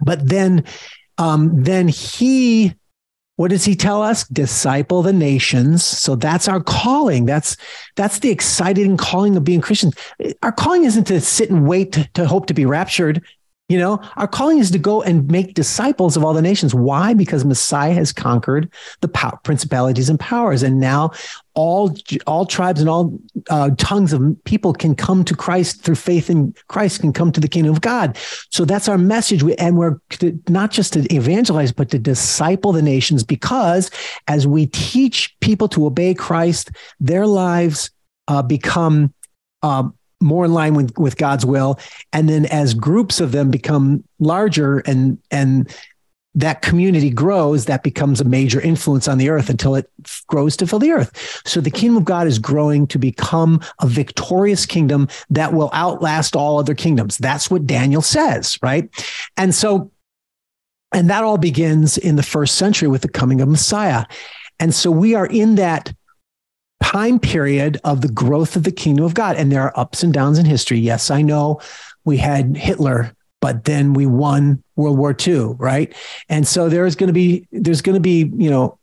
but then um, then he what does he tell us? Disciple the nations. So that's our calling. That's that's the exciting calling of being christians. Our calling isn't to sit and wait to, to hope to be raptured you know, our calling is to go and make disciples of all the nations. Why? Because Messiah has conquered the principalities and powers, and now all all tribes and all uh, tongues of people can come to Christ through faith in Christ, can come to the kingdom of God. So that's our message, and we're to, not just to evangelize, but to disciple the nations. Because as we teach people to obey Christ, their lives uh, become um, more in line with, with God's will. And then as groups of them become larger and and that community grows, that becomes a major influence on the earth until it grows to fill the earth. So the kingdom of God is growing to become a victorious kingdom that will outlast all other kingdoms. That's what Daniel says, right? And so, and that all begins in the first century with the coming of Messiah. And so we are in that time period of the growth of the kingdom of God. And there are ups and downs in history. Yes, I know we had Hitler, but then we won World War II, right? And so there's going to be there's going to be you know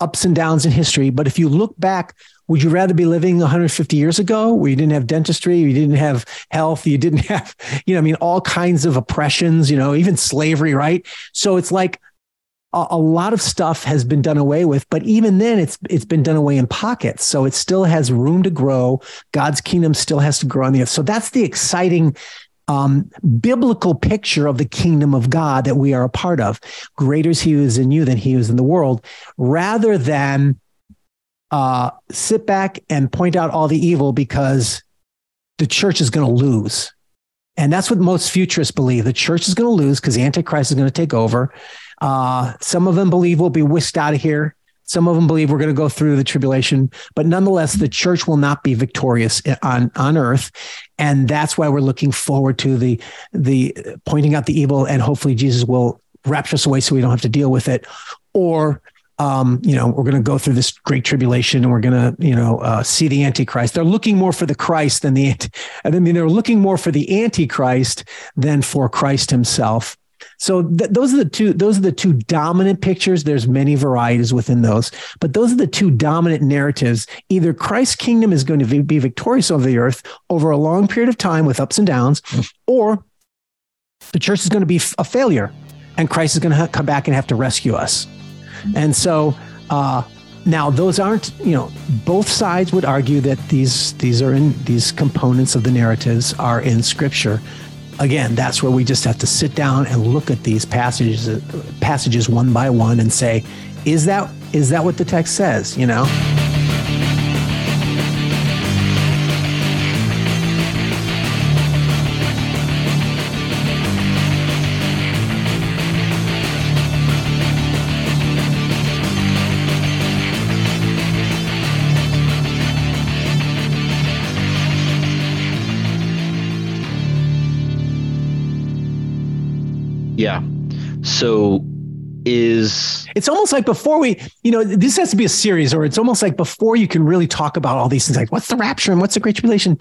ups and downs in history. But if you look back, would you rather be living 150 years ago where you didn't have dentistry, you didn't have health, you didn't [LAUGHS] have you know I mean all kinds of oppressions, you know even slavery, right? So it's like a, a lot of stuff has been done away with, but even then it's it's been done away in pockets. So it still has room to grow. God's kingdom still has to grow on the earth. So that's the exciting um, biblical picture of the kingdom of God that we are a part of. Greater is he who is in you than he who is in the world, rather than uh, sit back and point out all the evil because the church is going to lose. And that's what most futurists believe. The church is going to lose because the Antichrist is going to take over. Uh, some of them believe we'll be whisked out of here. Some of them believe we're going to go through the tribulation, but nonetheless, the church will not be victorious on, on earth. And that's why we're looking forward to the, the pointing out the evil and hopefully Jesus will rapture us away so we don't have to deal with it. Or, um, you know, we're going to go through this great tribulation and we're going to, you know, uh, see the Antichrist. They're looking more for the Christ than the, [LAUGHS] I mean, they're looking more for the Antichrist than for Christ himself. So th- those are the two those are the two dominant pictures. There's many varieties within those, but those are the two dominant narratives. Either Christ's kingdom is going to be victorious over the earth over a long period of time with ups and downs, or the church is going to be a failure and Christ is going to come back and have to rescue us. And so uh, now those aren't, you know, both sides would argue that these these are in these components of the narratives are in scripture again, that's where we just have to sit down and look at these passages passages one by one and say, is that is that what the text says? You know. So is it's almost like before we you know this has to be a series or it's almost like before you can really talk about all these things like what's the rapture and what's the great tribulation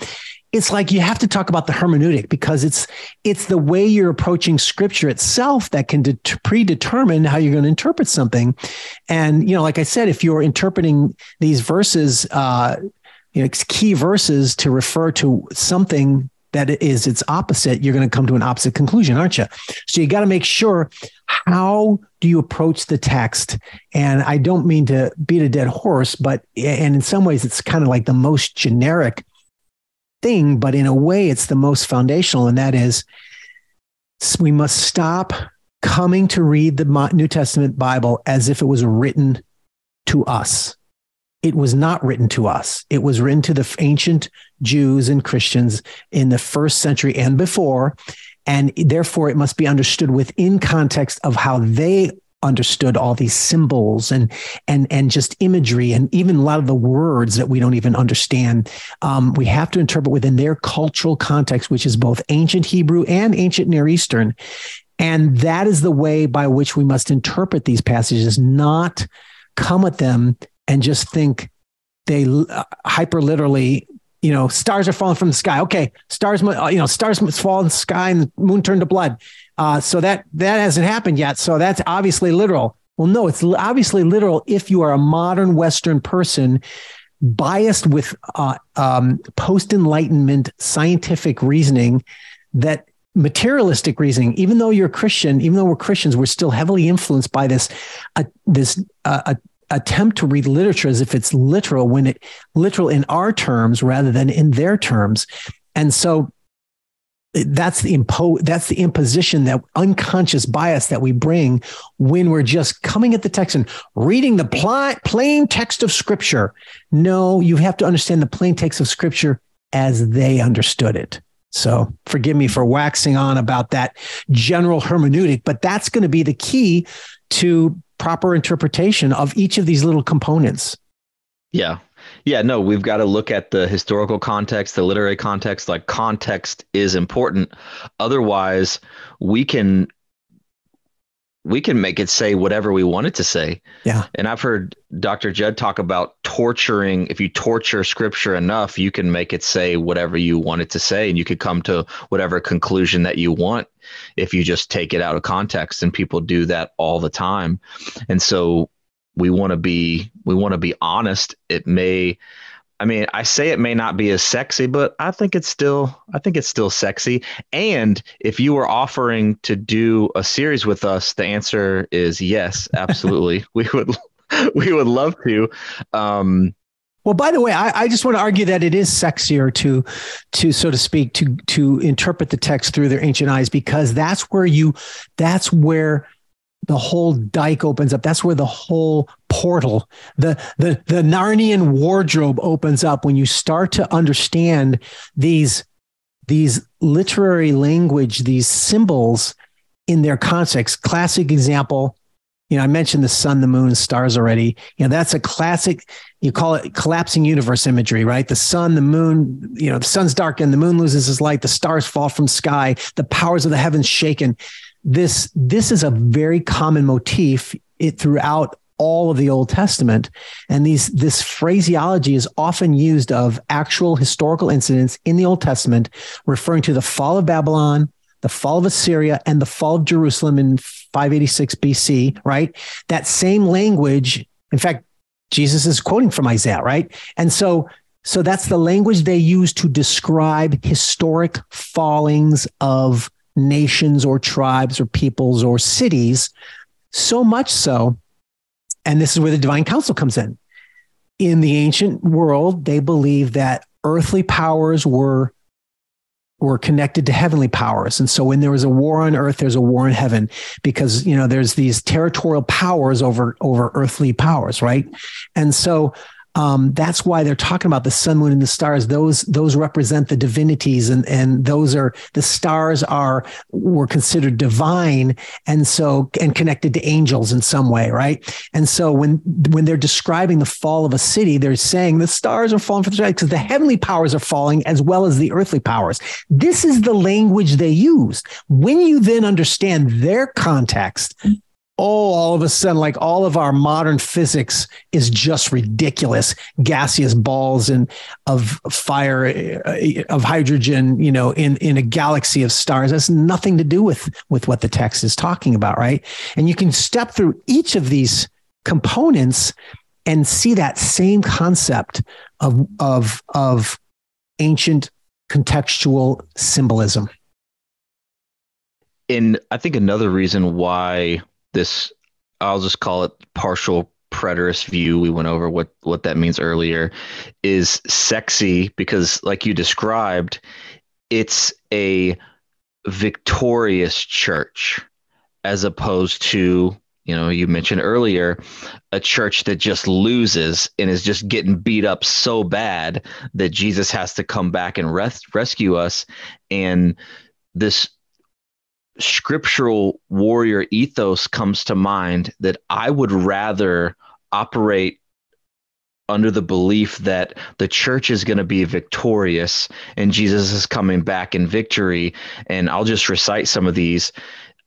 it's like you have to talk about the hermeneutic because it's it's the way you're approaching scripture itself that can de- predetermine how you're going to interpret something and you know like i said if you're interpreting these verses uh you know key verses to refer to something that is its opposite, you're going to come to an opposite conclusion, aren't you? So you got to make sure how do you approach the text? And I don't mean to beat a dead horse, but and in some ways it's kind of like the most generic thing, but in a way it's the most foundational, and that is we must stop coming to read the New Testament Bible as if it was written to us it was not written to us. It was written to the ancient Jews and Christians in the first century and before. And therefore, it must be understood within context of how they understood all these symbols and and and just imagery and even a lot of the words that we don't even understand. Um, we have to interpret within their cultural context, which is both ancient Hebrew and ancient Near Eastern. And that is the way by which we must interpret these passages, not come at them and just think they uh, hyper literally you know stars are falling from the sky. Okay stars uh, you know stars fall in the sky and the moon turned to blood. Uh, so that that hasn't happened yet. So that's obviously literal. Well no it's obviously literal if you are a modern western person biased with uh, um, post-enlightenment scientific reasoning that materialistic reasoning even though you're a christian even though we're christians we're still heavily influenced by this uh, this uh, attempt to read literature as if it's literal when it literal in our terms rather than in their terms. And so that's the impo that's the imposition that unconscious bias that we bring when we're just coming at the text and reading the pl- plain text of scripture. No you have to understand the plain text of scripture as they understood it. So forgive me for waxing on about that general hermeneutic but that's going to be the key to proper interpretation of each of these little components. Yeah. Yeah, no, we've got to look at the historical context, the literary context. Like, context is important. Otherwise, we can we can make it say whatever we want it to say. Yeah. And I've heard Dr. Judd talk about torturing. If you torture scripture enough, you can make it say whatever you want it to say, and you could come to whatever conclusion that you want if you just take it out of context. And people do that all the time. And so we want to be we want to be honest. It may I mean, I say it may not be as sexy, but I think it's still I think it's still sexy. And if you were offering to do a series with us, the answer is yes, [LAUGHS] absolutely. we would [LAUGHS] we would love to. Um, well, by the way, I, I, just want to argue that it is sexier to, to so to speak, to to interpret the text through their ancient eyes because that's where you, that's where the whole dike opens up. That's where the whole portal, the the the Narnian wardrobe opens up when you start to understand these these literary language, these symbols in their context. Classic example, you know, I mentioned the sun, the moon, stars already. You know, that's a classic, you call it collapsing universe imagery, right? The sun, the moon, you know, the sun's darkened, the moon loses its light, the stars fall from sky, the powers of the heavens shaken this this is a very common motif it, throughout all of the Old Testament. And these this phraseology is often used of actual historical incidents in the Old Testament, referring to the fall of Babylon, the fall of Assyria, and the fall of Jerusalem in 586 BC, right? That same language, in fact, Jesus is quoting from Isaiah, right? And so so that's the language they use to describe historic fallings of nations or tribes or peoples or cities. So much so, and this is where the divine council comes in. In the ancient world, they believed that earthly powers were were connected to heavenly powers. And so when there was a war on earth, there's a war in heaven because, you know, there's these territorial powers over, over earthly powers, right? And so um, that's why they're talking about the sun, moon, and the stars. Those those represent the divinities, and and those are the stars are were considered divine, and so and connected to angels in some way, right? And so when when they're describing the fall of a city, they're saying the stars are falling from the sky because the heavenly powers are falling as well as the earthly powers. This is the language they use. When you then understand their context, oh, all of a sudden, like all of our modern physics is just ridiculous. Gaseous balls and of fire, uh, of hydrogen, you know, in, in a galaxy of stars. That's nothing to do with, with what the text is talking about, right? And you can step through each of these components and see that same concept of, of, of ancient contextual symbolism. And I think another reason why this I'll just call it partial preterist view we went over what what that means earlier is sexy because like you described it's a victorious church as opposed to you know you mentioned earlier a church that just loses and is just getting beat up so bad that Jesus has to come back and res- rescue us. And this scriptural warrior ethos comes to mind that I would rather operate under the belief that the church is going to be victorious and Jesus is coming back in victory. And I'll just recite some of these.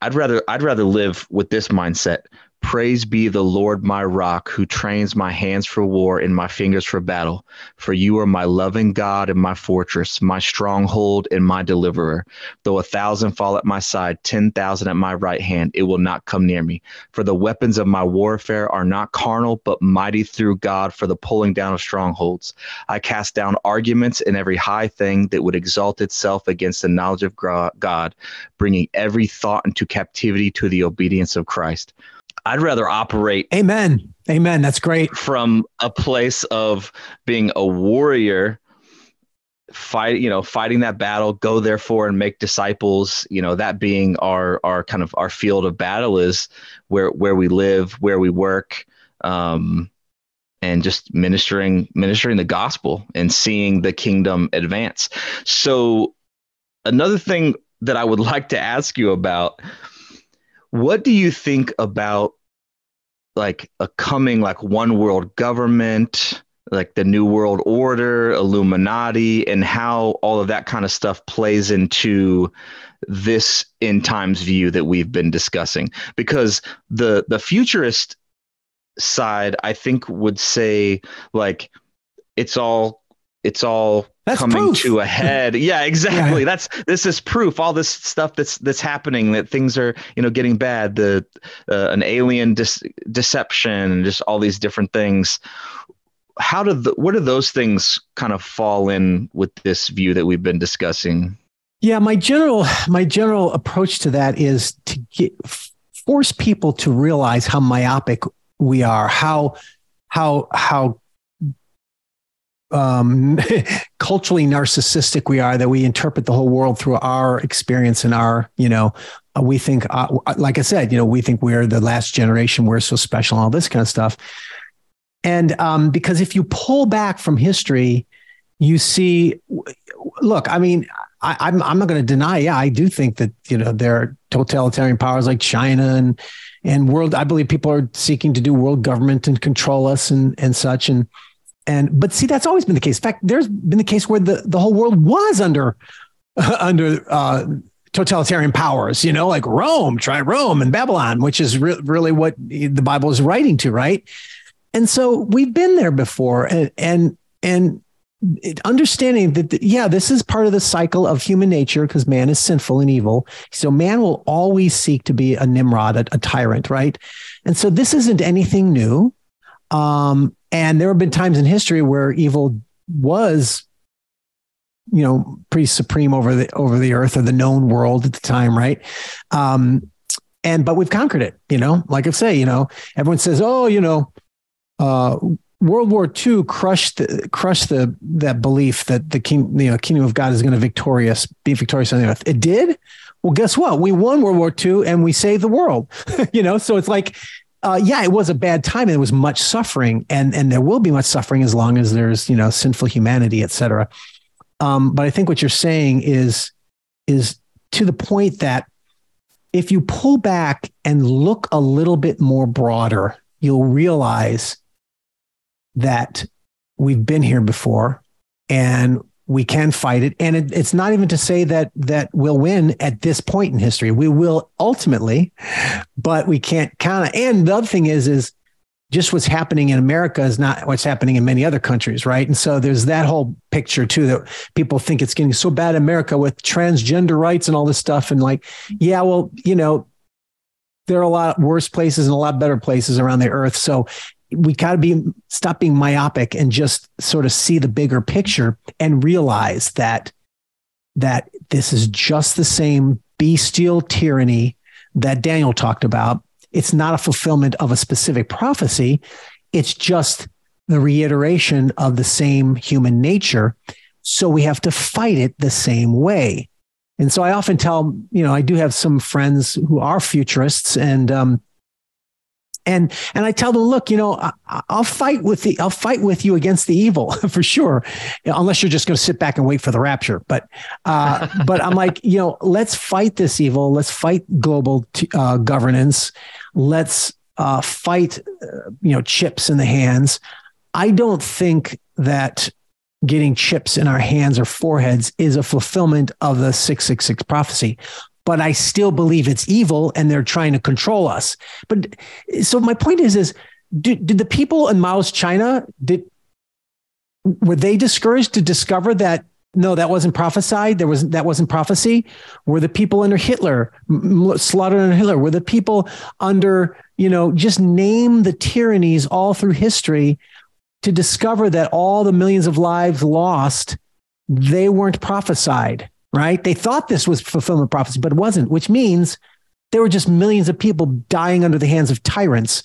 I'd rather I'd rather live with this mindset Praise be the Lord my rock, who trains my hands for war and my fingers for battle. For you are my loving God and my fortress, my stronghold and my deliverer. Though a thousand fall at my side, ten thousand at my right hand, it will not come near me. For the weapons of my warfare are not carnal, but mighty through God for the pulling down of strongholds. I cast down arguments and every high thing that would exalt itself against the knowledge of God, bringing every thought into captivity to the obedience of Christ. I'd rather operate. Amen. Amen. That's great. From a place of being a warrior, fight, you know, fighting that battle, go therefore and make disciples, you know, that being our our kind of our field of battle is where where we live, where we work, um, and just ministering ministering the gospel and seeing the kingdom advance. So another thing that I would [LAUGHS] like to ask you about what do you think about like a coming like one world government, like the new world order, Illuminati, and how all of that kind of stuff plays into this end times view that we've been discussing? Because the the futurist side, I think, would say like it's all it's all that's coming proof. to a head. Yeah, [LAUGHS] exactly. Yeah. That's this is proof. All this stuff that's that's happening that things are you know getting bad. The uh, an alien dis- deception and just all these different things. How do the what do those things kind of fall in with this view that we've been discussing? Yeah, my general my general approach to that is to get, force people to realize how myopic we are, how how how um, [LAUGHS] culturally narcissistic we are that we interpret the whole world through our experience and our you know uh, we think uh, like i said you know we think we're the last generation we're so special and all this kind of stuff. And um, because if you pull back from history you see look i mean I, I'm, I'm not going to deny yeah i do think that you know there are totalitarian powers like china and and world i believe people are seeking to do world government and control us and and such. And and but see, that's always been the case. In fact, there's been the case where the, the whole world was under [LAUGHS] under uh, totalitarian powers. You know, like Rome, try Rome and Babylon, which is re- really what the Bible is writing to, right? And so we've been there before, and and and understanding that the, yeah this is part of the cycle of human nature because man is sinful and evil so man will always seek to be a nimrod a, a tyrant right and so this isn't anything new um, and there have been times in history where evil was, you know, pretty supreme over the over the earth or the known world at the time, right? Um, and but we've conquered it. You know, like I say, you know, everyone says, oh, you know, uh, World War II crushed the, crushed the that belief that the king, you know, kingdom of God is going to victorious be victorious on the earth. It did. Well, guess what? We won World War II and we saved the world. [LAUGHS] you know, so it's like uh, yeah, it was a bad time and there was much suffering and, and there will be much suffering as long as there's, you know, sinful humanity, et cetera. Um, but I think what you're saying is, is to the point that if you pull back and look a little bit more broader, you'll realize that we've been here before and we can fight it. And it, it's not even to say that that we'll win at this point in history. We will ultimately but we can't count it. And the other thing is is just what's happening in america is not what's happening in many other countries right? And so there's that whole picture too that people think it's getting so bad in america with transgender rights and all this stuff. And like yeah well you know there are a lot worse places and a lot better places around the earth. So we got to be stop being myopic and just sort of see the bigger picture and realize that that this is just the same bestial tyranny that Daniel talked about. It's not a fulfillment of a specific prophecy. It's just the reiteration of the same human nature. So we have to fight it the same way. And so I often tell, you know, I do have some friends who are futurists and um, and and I tell them, look, you know, I, will fight with the I'll fight with you against the evil [LAUGHS] for sure, unless you're just going to sit back and wait for the rapture. But uh, [LAUGHS] but I'm like, you know, let's fight this evil. Let's fight global t- uh, governance. Let's uh, fight, uh, you know, chips in the hands. I don't think that getting chips in our hands or foreheads is a fulfillment of the 666 prophecy. But I still believe it's evil and they're trying to control us. But so my point is, is did, did the people in Mao's China, did, were they discouraged to discover that no, that wasn't prophesied. There was that wasn't prophecy. Were the people under Hitler slaughtered under Hitler? Were the people under you know just name the tyrannies all through history to discover that all the millions of lives lost they weren't prophesied, right? They thought this was fulfillment prophecy, but it wasn't, which means there were just millions of people dying under the hands of tyrants,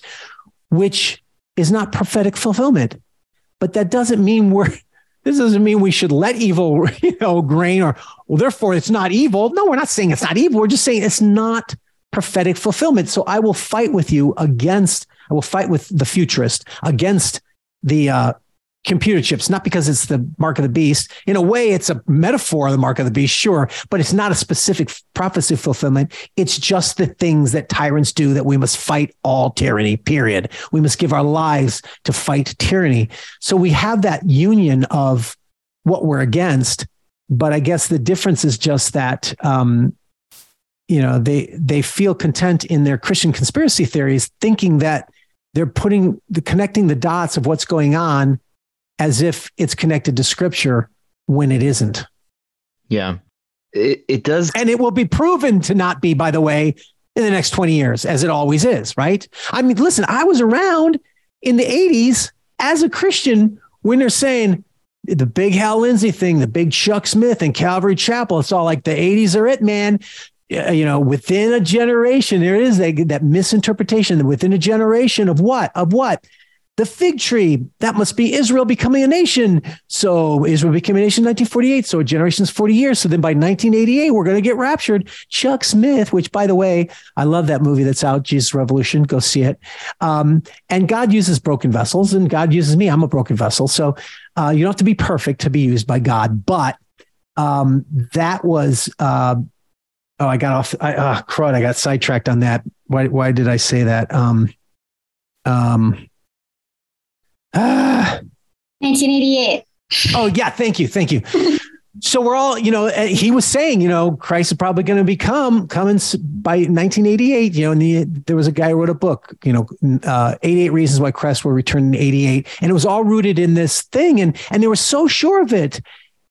which is not prophetic fulfillment. But that doesn't mean we're [LAUGHS] this doesn't mean we should let evil, [LAUGHS] you know, grain or well, therefore it's not evil. No, we're not saying it's not evil. We're just saying it's not prophetic fulfillment. So I will fight with you against, I will fight with the futurist against the uh, computer chips, not because it's the mark of the beast. In a way, it's a metaphor of the mark of the beast, sure, but it's not a specific prophecy fulfillment. It's just the things that tyrants do that we must fight all tyranny, period. We must give our lives to fight tyranny. So we have that union of what we're against. But I guess the difference is just that, um, you know, they they feel content in their Christian conspiracy theories, thinking that they're putting the connecting the dots of what's going on as if it's connected to scripture when it isn't. Yeah. It, it does. And it will be proven to not be, by the way, in the next 20 years, as it always is, right? I mean, listen, I was around in the 80s as a Christian when they're saying the big Hal Lindsey thing, the big Chuck Smith and Calvary Chapel. It's all like the 80s are it, man. Uh, you know, within a generation, there is that, that misinterpretation within a generation of what? Of what? The fig tree that must be israel becoming a nation. So israel became a nation in 1948 so a generation's 40 years. So then by 1988 we're going to get raptured. Chuck smith which by the way i love that movie that's out jesus revolution go see it. Um, and god uses broken vessels and god uses me. I'm a broken vessel. So uh, you don't have to be perfect to be used by god but um, that was uh, oh i got off i uh, crud i got sidetracked on that. Why, why did i say that? Um, um, Ah. 1988. Oh, yeah. Thank you. Thank you. [LAUGHS] so we're all, you know, eh, he was saying, you know, Christ is probably going to become coming by 1988. You know, and the, there was a guy who wrote a book, you know, uh, 88 reasons why Christ will return in 88. And it was all rooted in this thing. And, and they were so sure of it.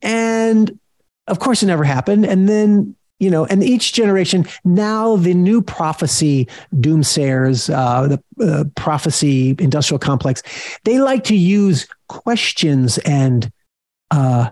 And of course, it never happened. And then you know, and each generation now the new prophecy doomsayers, uh, the uh, prophecy industrial complex, they like to use questions and uh,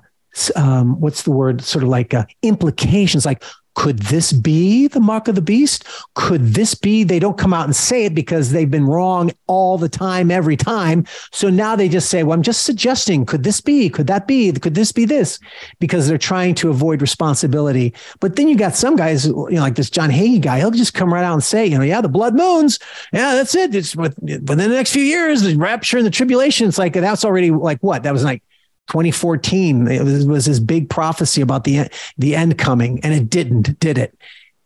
um, what's the word? Sort of like uh, implications, like could this be the mark of the beast? Could this be? They don't come out and say it because they've been wrong all the time, every time. So now they just say, well, I'm just suggesting, could this be? Could that be? Could this be this? Because they're trying to avoid responsibility. But then you got some guys, you know, like this John Hagee guy, he'll just come right out and say, you know, yeah, the blood moons. Yeah, that's it. It's within the next few years, the rapture and the tribulation. It's like, that's already like what? That was like 2014 it was, his big prophecy about the the end coming and it didn't did it?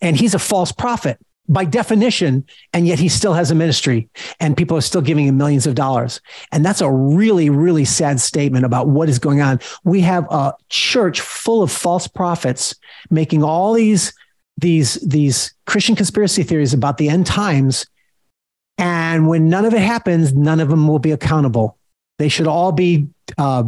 And he's a false prophet by definition and yet he still has a ministry and people are still giving him millions of dollars. And that's a really really sad statement about what is going on. We have a church full of false prophets making all these these these christian conspiracy theories about the end times. And when none of it happens none of them will be accountable. They should all be uh,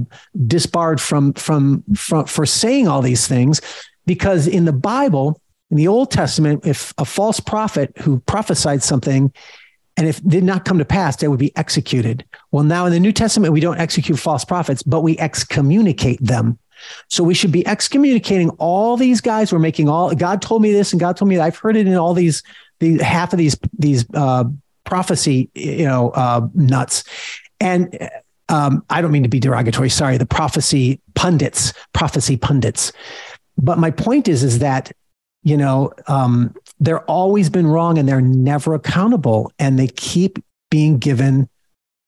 disbarred from, from from for saying all these things, because in the Bible, in the Old Testament, if a false prophet who prophesied something and if did not come to pass, they would be executed. Well, now in the New Testament, we don't execute false prophets, but we excommunicate them. So we should be excommunicating all these guys. We're making all God told me this and God told me that. I've heard it in all these, the half of these these uh, prophecy, you know, uh, nuts. And um, I don't mean to be derogatory. Sorry, the prophecy pundits, prophecy pundits. But my point is, is that you know um, they're always been wrong and they're never accountable, and they keep being given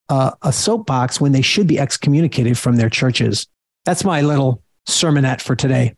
a, a soapbox when they should be excommunicated from their churches. That's my little sermonette for today.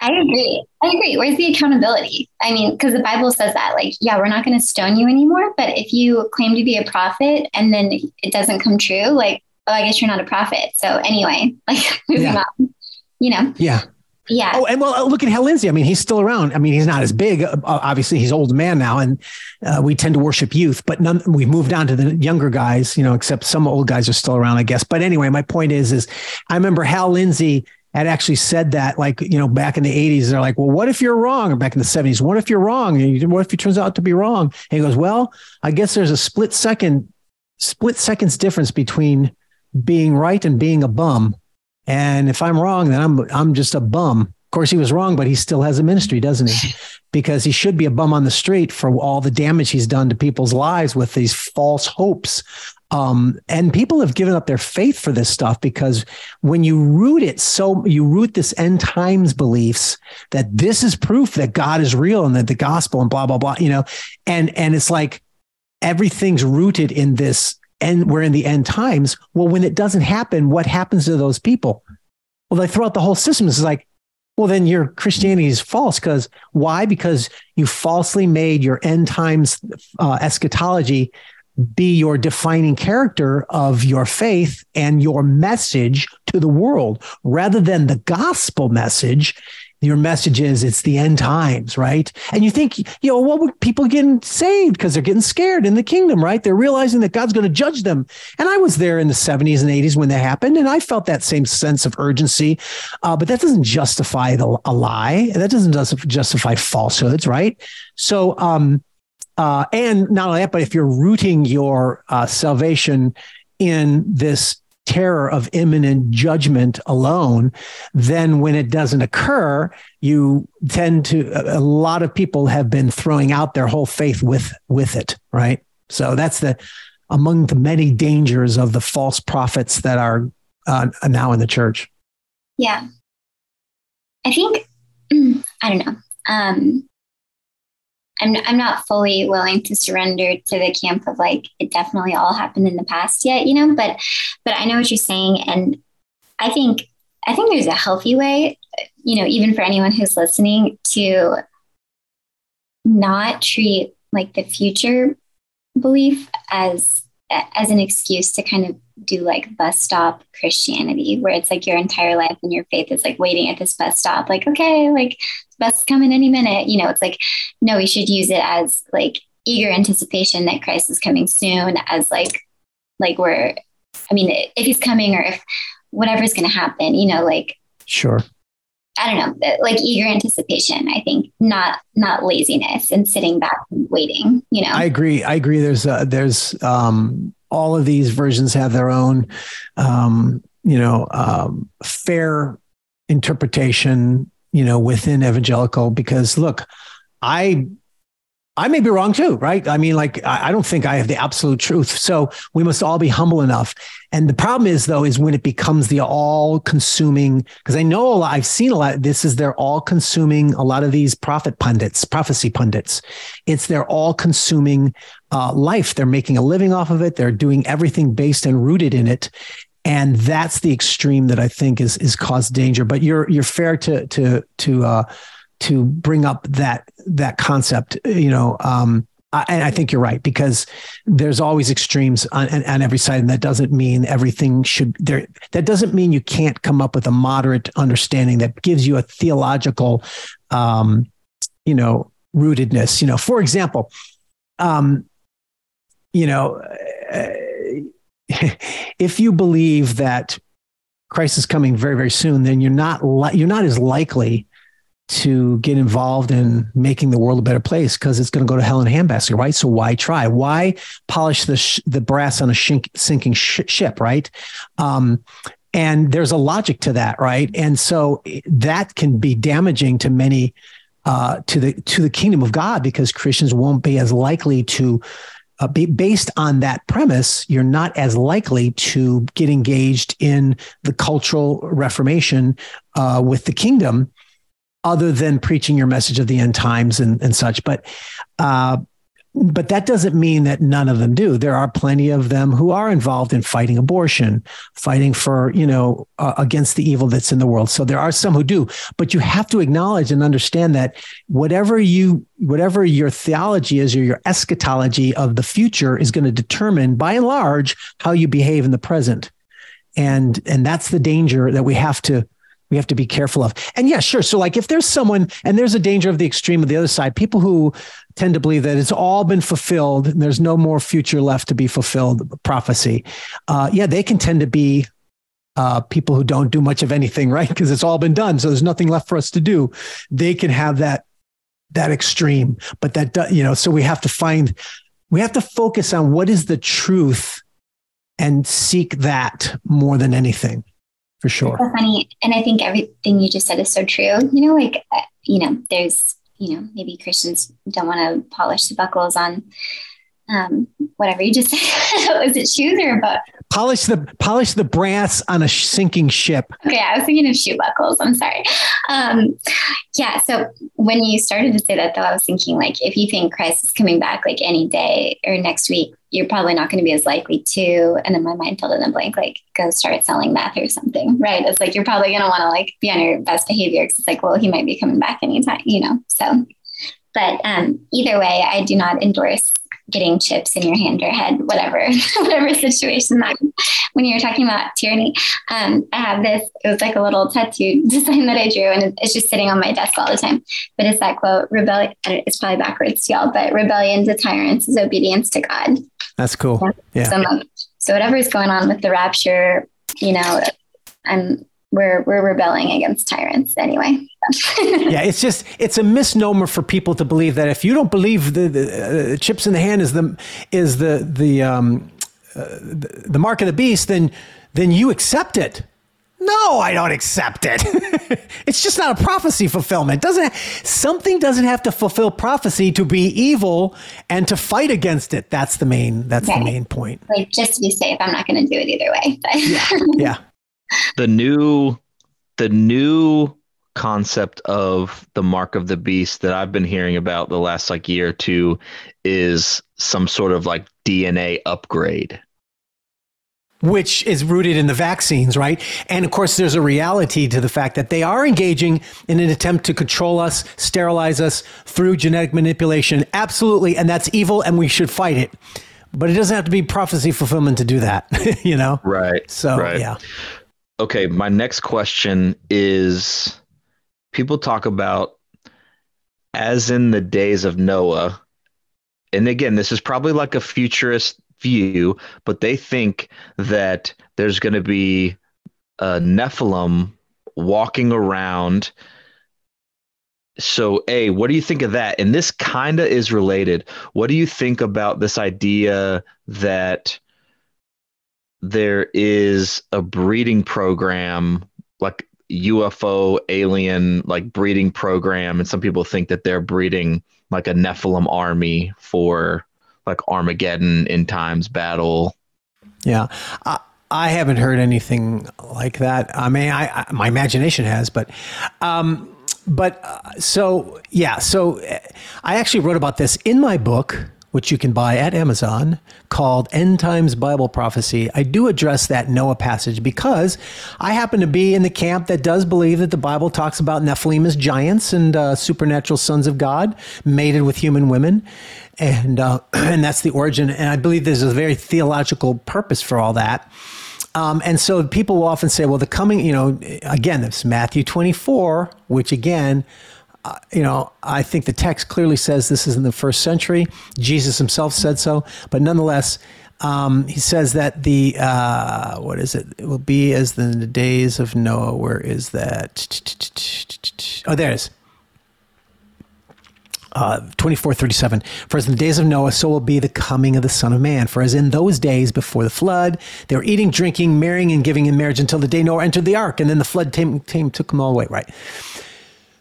I agree. I agree. Where's the accountability? I mean, because the Bible says that, like, yeah, we're not going to stone you anymore. But if you claim to be a prophet and then it doesn't come true, like, oh, I guess you're not a prophet. So anyway, [LAUGHS] like moving yeah. on, you know? Yeah. Yeah. Oh, and well, uh, look at Hal Lindsey. I mean, he's still around. I mean, he's not as big. Uh, obviously, he's old man now, and uh, we tend to worship youth. But none, we've moved on to the younger guys. You know, except some old guys are still around, I guess. But anyway, my point is, is I remember Hal Lindsey had actually said that, like you know, back in the '80s, they're like, "Well, what if you're wrong?" Or back in the '70s, "What if you're wrong?" And what if it turns out to be wrong? And he goes, "Well, I guess there's a split second, split seconds difference between being right and being a bum." And if I'm wrong, then I'm I'm just a bum. Of course, he was wrong, but he still has a ministry, doesn't he? [LAUGHS] Because he should be a bum on the street for all the damage he's done to people's lives with these false hopes. Um, and people have given up their faith for this stuff because when you root it so you root this end times beliefs that this is proof that God is real and that the gospel and blah blah blah, you know, and and it's like everything's rooted in this and we're in the end times. Well, when it doesn't happen, what happens to those people? Well, they throw out the whole system. It's like, well, then your Christianity is false. Because why? Because you falsely made your end times uh, eschatology be your defining character of your faith and your message to the world rather than the gospel message your message is it's the end times, right? And you think, you know, what would people getting saved because they're getting scared in the kingdom, right? They're realizing that God's going to judge them. And I was there in the 70s and 80s when that happened, and I felt that same sense of urgency. Uh, but that doesn't justify the, a lie. That doesn't justify falsehoods, right? So, um, uh, and not only that, but if you're rooting your uh, salvation in this terror of imminent judgment alone, then when it doesn't occur, you tend to a lot of people have been throwing out their whole faith with with it, right? So that's the among the many dangers of the false prophets that are uh, now in the church. Yeah, I think [CLEARS THROAT] I don't know. Um, I'm I'm not fully willing to surrender to the camp of like it definitely all happened in the past yet, you know, but but I know what you're saying and I think I think there's a healthy way, you know, even for anyone who's listening to not treat like the future belief as as an excuse to kind of do like bus stop Christianity, where it's like your entire life and your faith is like waiting at this bus stop, like, okay, like bus coming any minute. You know, it's like, no, we should use it as like eager anticipation that Christ is coming soon, as like, like we're, I mean, if he's coming or if whatever's going to happen, you know, like, sure. I don't know, like eager anticipation. I think not not laziness and sitting back and waiting. You know, I agree. I agree. There's a, there's um, all of these versions have their own, um, you know, um, fair interpretation, you know, within evangelical. Because look, I I may be wrong too, right? I mean, like, I don't think I have the absolute truth. So we must all be humble enough. And the problem is, though, is when it becomes the all consuming, because I know a lot, I've seen a lot, this is they're all consuming a lot of these prophet pundits, prophecy pundits. It's their all consuming uh, life. They're making a living off of it. They're doing everything based and rooted in it. And that's the extreme that I think is is caused danger. But you're you're fair to to to uh, to bring up that that concept. You know, um, I, and I think you're right because there's always extremes on, on, on, every side, and that doesn't mean everything should there. That doesn't mean you can't come up with a moderate understanding that gives you a theological, um, you know, rootedness. You know, for example, um, you know, uh, [LAUGHS] if you believe that Christ is coming very, very soon, then you're not li- you're not as likely to get involved in making the world a better place because it's going to go to hell in a handbasket, right? So why try? Why polish the sh- the brass on a shink- sinking sh- ship, right? Um, and there's a logic to that, right? And so that can be damaging to many uh, to the to the kingdom of God because Christians won't be as likely to uh, based on that premise, you're not as likely to get engaged in the cultural reformation uh, with the kingdom other than preaching your message of the end times and, and such. But uh, but that doesn't mean that none of them do. There are plenty of them who are involved in fighting abortion, fighting for, you know, uh, against the evil that's in the world. So there are some who do, but you have to acknowledge and understand that whatever you, whatever your theology is or your eschatology of the future is going to determine by and large how you behave in the present. And, and that's the danger that we have to we have to be careful of. And yeah, sure. So like if there's someone and there's a danger of the extreme of the other side, people who tend to believe that it's all been fulfilled and there's no more future left to be fulfilled prophecy. Uh, yeah, they can tend to be uh, people who don't do much of anything, right? Because it's all been done. So there's nothing left for us to do. They can have that that extreme, but that you know, so we have to find we have to focus on what is the truth and seek that more than anything for sure. So funny. And I think everything you just said is so true. You know, like, uh, you know, there's, you know, maybe Christians don't want to polish the buckles on um, whatever you just [LAUGHS] said. was it shoes or a book? Polish the polish the brass on a sinking ship. Okay, I was thinking of shoe buckles. I'm sorry. Um, yeah. So when you started to say that, though, I was thinking like if you think Christ is coming back like any day or next week, you're probably not going to be as likely to. And then my mind filled in a blank, like go start selling meth or something, right? It's like you're probably going to want to like be on your best behavior because it's like, well, he might be coming back anytime, you know. So, but um, either way, I do not endorse getting chips in your hand or head, whatever, [LAUGHS] whatever situation that when you're talking about tyranny. Um, I have this, it was like a little tattoo [LAUGHS] design that I drew and it's just sitting on my desk all the time. But it's that quote, rebellion, it's probably backwards, y'all, but rebellion to tyrants is obedience to God. That's cool. Yeah. So, so whatever's going on with the rapture, you know, I'm we're we're rebelling against tyrants anyway. [LAUGHS] yeah, it's just it's a misnomer for people to believe that if you don't believe the, the uh, chips in the hand is the is the the um, uh, the, mark of the beast, then then you accept it. No, I don't accept it. [LAUGHS] it's just not a prophecy fulfillment. Doesn't something doesn't have to fulfill prophecy to be evil and to fight against it. That's the main that's right. the main point. Like just to be safe, I'm not going to do it either way. yeah. Yeah the new the new concept of the mark of the beast that I've been hearing about the last like year or two is some sort of like DNA upgrade. Which is rooted in the vaccines, right? And of course, there's a reality to the fact that they are engaging in an attempt to control us, sterilize us through genetic manipulation. Absolutely. And that's evil, and we should fight it. But it doesn't have to be prophecy fulfillment to do that, [LAUGHS] you know? Right. So, right. yeah. Okay, my next question is people talk about as in the days of Noah. And again, this is probably like a futurist view, but they think that there's going to be a Nephilim walking around. So, A, what do you think of that? And this kind of is related. What do you think about this idea that there is a breeding program like UFO alien like breeding program, and some people think that they're breeding like a Nephilim army for like Armageddon in times battle. Yeah. I, I haven't heard anything like that. I mean, I, I my imagination has, but, um, but uh, so yeah, so uh, I actually wrote about this in my book which you can buy at Amazon, called End Times Bible Prophecy. I do address that Noah passage because I happen to be in the camp that does believe that the Bible talks about Nephilim as giants and uh, supernatural sons of God mated with human women. And, uh, [CLEARS THROAT] and that's the origin. And I believe there's a very theological purpose for all that. Um, and so people will often say, well, the coming, you know, again, it's Matthew 24, which again, you know, I think the text clearly says this is in the first century. Jesus himself said so, but nonetheless, um, he says that the uh, what is it? It will be as in the days of Noah. Where is that? Oh, there it is. Uh, 2437 for as in the days of noah so will be the coming of the son of man for as in those days before the flood they were eating drinking marrying and giving in marriage until the day noah entered the ark and then the flood came took them all away right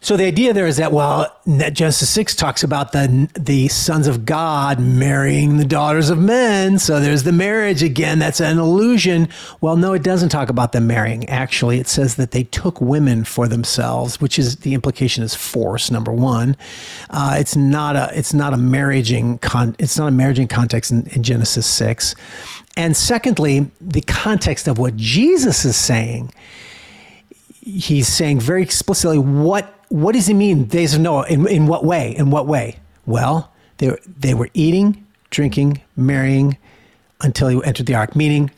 so the idea there is that well, Genesis six talks about the the sons of God marrying the daughters of men. So there's the marriage again. That's an illusion. Well, no, it doesn't talk about them marrying. Actually, it says that they took women for themselves, which is the implication is force. Number one, uh, it's not a it's not a marrying con it's not a marrying context in, in Genesis six, and secondly, the context of what Jesus is saying he's saying very explicitly what what does he mean days of Noah? In, in what way? In what way? Well, they, they were eating, drinking, marrying until he entered the ark, meaning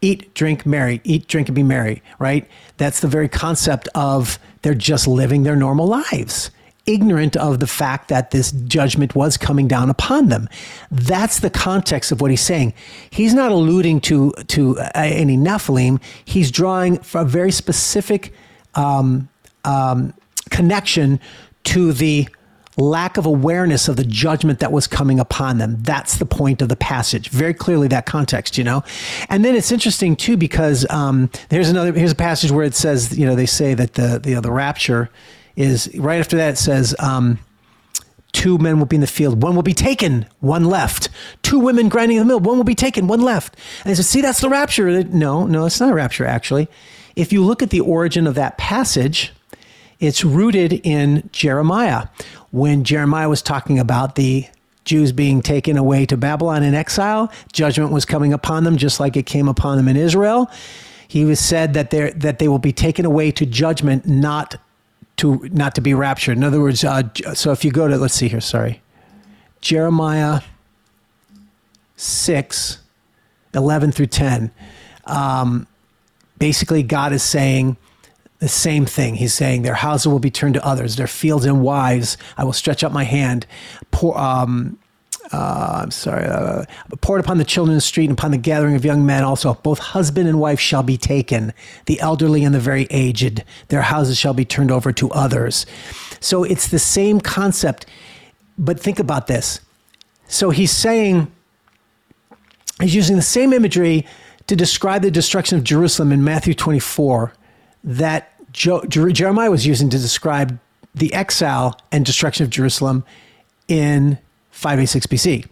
eat, drink, marry, eat, drink, and be merry, right? That's the very concept of they're just living their normal lives, ignorant of the fact that this judgment was coming down upon them. That's the context of what he's saying. He's not alluding to to uh, any Nephilim. He's drawing a very specific um, um, connection to the lack of awareness of the judgment that was coming upon them. That's the point of the passage. Very clearly that context, you know. And then it's interesting too because um, there's another here's a passage where it says, you know, they say that the the, the rapture is right after that it says. Um, Two men will be in the field, one will be taken, one left. Two women grinding in the mill, one will be taken, one left. And they said, See, that's the rapture. No, no, it's not a rapture, actually. If you look at the origin of that passage, it's rooted in Jeremiah. When Jeremiah was talking about the Jews being taken away to Babylon in exile, judgment was coming upon them just like it came upon them in Israel. He was said that they that they will be taken away to judgment, not to not to be raptured. In other words, uh, so if you go to let's see here, sorry, Jeremiah six, 11 through ten. Um, basically, God is saying the same thing. He's saying their houses will be turned to others, their fields and wives. I will stretch out my hand. Pour, um, uh, I'm sorry, uh, upon the children in the street and upon the gathering of young men also. Both husband and wife shall be taken, the elderly and the very aged. Their houses shall be turned over to others. So it's the same concept. But think about this. So he's saying, he's using the same imagery to describe the destruction of Jerusalem in Matthew 24 that jo- Jeremiah was using to describe the exile and destruction of Jerusalem in 586 BC.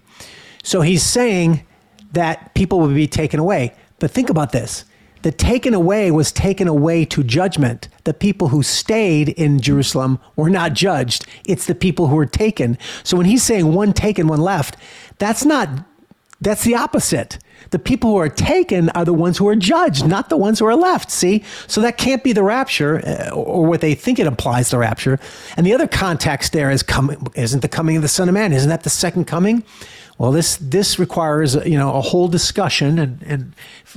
So he's saying that people will be taken away. But think about this the taken away was taken away to judgment. The people who stayed in Jerusalem were not judged. It's the people who were taken. So when he's saying one taken, one left, that's not, that's the opposite. The people who are taken are the ones who are judged, not the ones who are left. See? So that can't be the rapture uh, or what they think it implies the rapture. And the other context there is coming isn't the coming of the Son of Man. Isn't that the second coming? Well, this this requires you know a whole discussion, and, and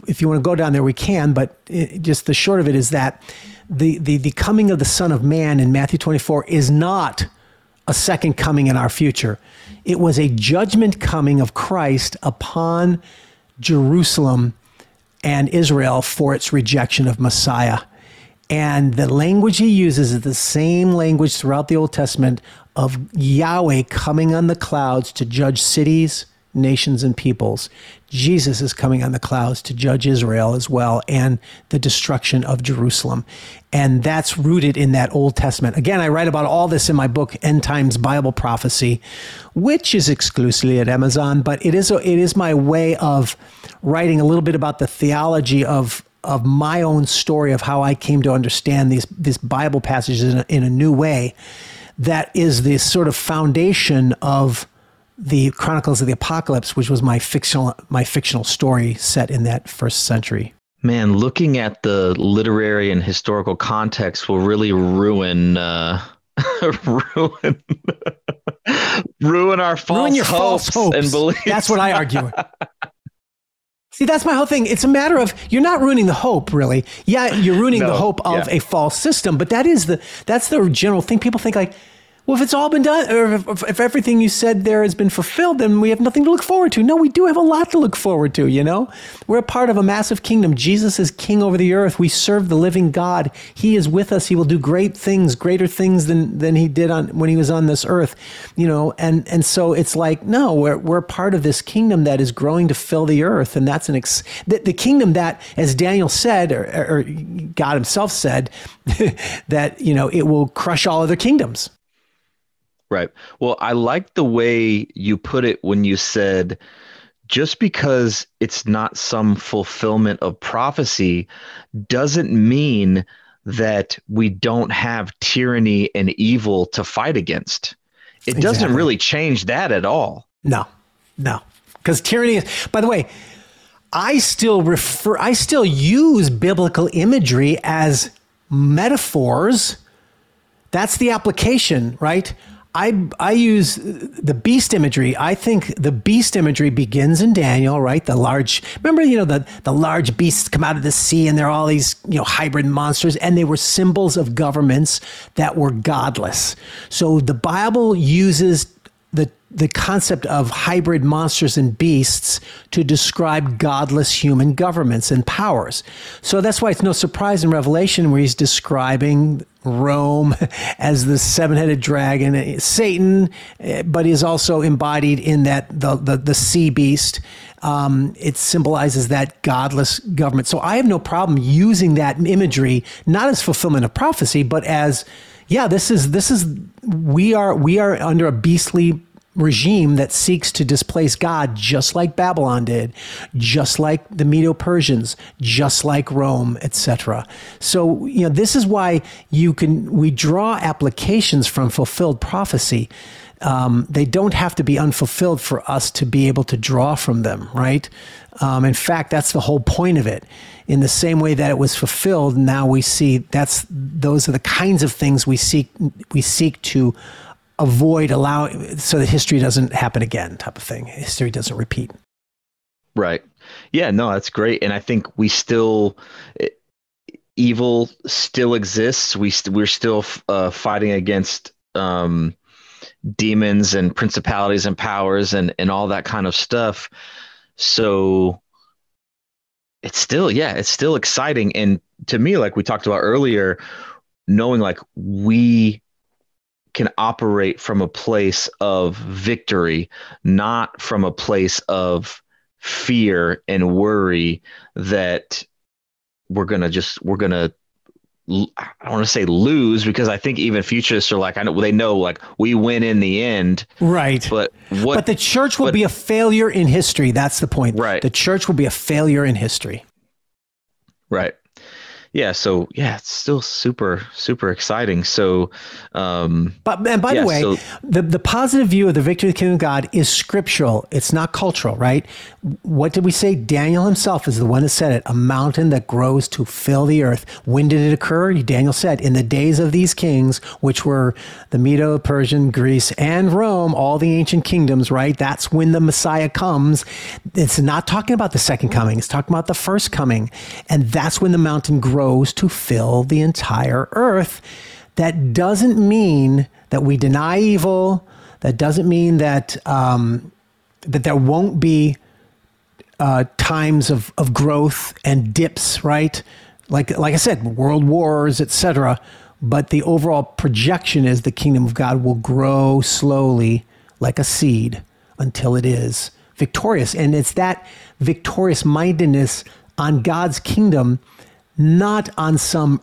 if you want to go down there, we can. But it, just the short of it is that the, the the coming of the Son of Man in Matthew 24 is not a second coming in our future. It was a judgment coming of Christ upon Jerusalem and Israel for its rejection of Messiah. And the language he uses is the same language throughout the Old Testament of Yahweh coming on the clouds to judge cities, nations, and peoples. Jesus is coming on the clouds to judge Israel as well and the destruction of Jerusalem. And that's rooted in that Old Testament. Again, I write about all this in my book, End Times Bible Prophecy, which is exclusively at Amazon, but it is, a, it is my way of writing a little bit about the theology of of my own story of how I came to understand these these Bible passages in a, in a new way. That is the sort of foundation of the Chronicles of the Apocalypse, which was my fictional my fictional story set in that first century. Man, looking at the literary and historical context will really ruin uh, [LAUGHS] ruin [LAUGHS] ruin our false ruin your hopes, false hopes and beliefs. That's what I argue. [LAUGHS] See, that's my whole thing. It's a matter of you're not ruining the hope, really. Yeah, you're ruining No, the hope of yeah. a false system, but that is the that's the general thing. People think like, well, if it's all been done, or if, if- everything you said there has been fulfilled, then we have nothing to look forward to. No, we do have a lot to look forward to. You know, we're a part of a massive kingdom. Jesus is king over the earth. We serve the living God. He is with us. He will do great things, greater things than than he did on when he was on this earth. You know, and and so it's like no, we're we're part of this kingdom that is growing to fill the earth, and that's an ex- the, the kingdom that, as Daniel said, or, or God Himself said, [LAUGHS] that you know it will crush all other kingdoms. Right. Well, I like the way you put it when you said just because it's not some fulfillment of prophecy doesn't mean that we don't have tyranny and evil to fight against. It doesn't really change that at all. No, no, because tyranny is. By the way, I still refer. I still use biblical imagery as metaphors. That's the application, right? I I use the beast imagery. I think the beast imagery begins in Daniel, right? The large remember, you know, the the large beasts come out of the sea and they're all these, you know, hybrid monsters and they were symbols of governments that were godless. So the Bible uses the the concept of hybrid monsters and beasts to describe godless human governments and powers. So that's why it's no surprise in Revelation where he's describing Rome as the seven-headed dragon, Satan, but is also embodied in that the the, the sea beast. Um, it symbolizes that godless government. So I have no problem using that imagery not as fulfillment of prophecy, but as yeah, this is this is we are we are under a beastly regime that seeks to displace God, just like Babylon did, just like the Medo Persians, just like Rome, etc. So, you know, this is why you can we draw applications from fulfilled prophecy. Um, they don't have to be unfulfilled for us to be able to draw from them, right? Um, in fact, that's the whole point of it. In the same way that it was fulfilled, now we see that's those are the kinds of things we seek we seek to avoid allow so that history doesn't happen again type of thing. History doesn't repeat. Right. Yeah no that's great. And i think we still evil still exists. We st- we're still uh, fighting against um, demons and principalities and powers and and all that kind of stuff. So it's still yeah it's still exciting. And to me like we talked about earlier knowing like we can operate from a place of victory, not from a place of fear and worry that we're going to just, we're going to, I don't want to say lose because I think even futurists are like, I know they know like we win in the end. Right. But what, but the church will but, be a failure in history. That's the point. Right. The church will be a failure in history. Right yeah so yeah it's still super super exciting. So um but and by yeah, the way so, the, the positive view of the victory of the kingdom of god is scriptural. It's not cultural right? What did we say? Daniel himself is the one that said it. A mountain that grows to fill the earth. When did it occur? Daniel said in the days of these kings which were the medo persian greece and rome all the ancient kingdoms right? That's when the messiah comes. It's not talking about the second coming. It's talking about the first coming. And that's when the mountain grows to fill the entire earth. That doesn't mean that we deny evil. That doesn't mean that um, that there won't be uh, times of, of growth and dips, right? Like like I said, world wars, etc. But the overall projection is the kingdom of God will grow slowly like a seed until it is victorious. And it's that victorious mindedness on God's kingdom not on some,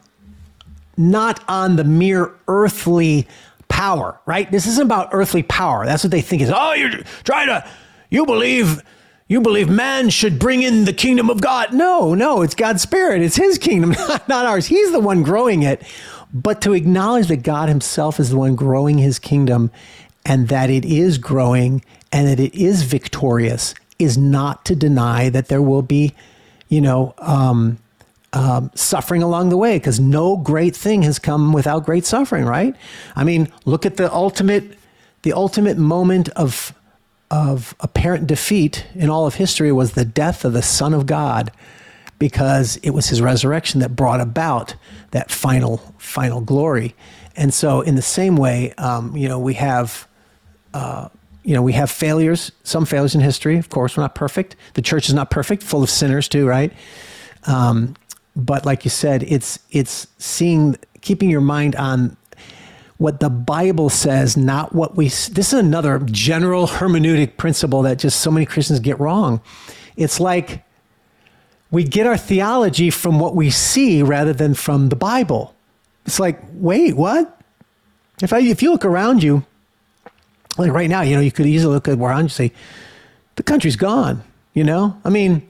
not on the mere earthly power, right? This isn't about earthly power. That's what they think is, oh, you're trying to, you believe, you believe man should bring in the kingdom of God. No, no, it's God's spirit. It's his kingdom, [LAUGHS] not ours. He's the one growing it. But to acknowledge that God himself is the one growing his kingdom and that it is growing and that it is victorious is not to deny that there will be, you know, um, um, suffering along the way because no great thing has come without great suffering, right? I mean, look at the ultimate, the ultimate moment of of apparent defeat in all of history was the death of the Son of God, because it was His resurrection that brought about that final final glory. And so, in the same way, um, you know, we have. Uh, you know, we have failures, some failures in history. Of course, we're not perfect. The church is not perfect, full of sinners too, right? Um, but like you said, it's it's seeing keeping your mind on what the Bible says, not what we. This is another general hermeneutic principle that just so many Christians get wrong. It's like we get our theology from what we see rather than from the Bible. It's like, wait, what? If I if you look around you, like right now, you know, you could easily look at around and say, the country's gone. You know, I mean,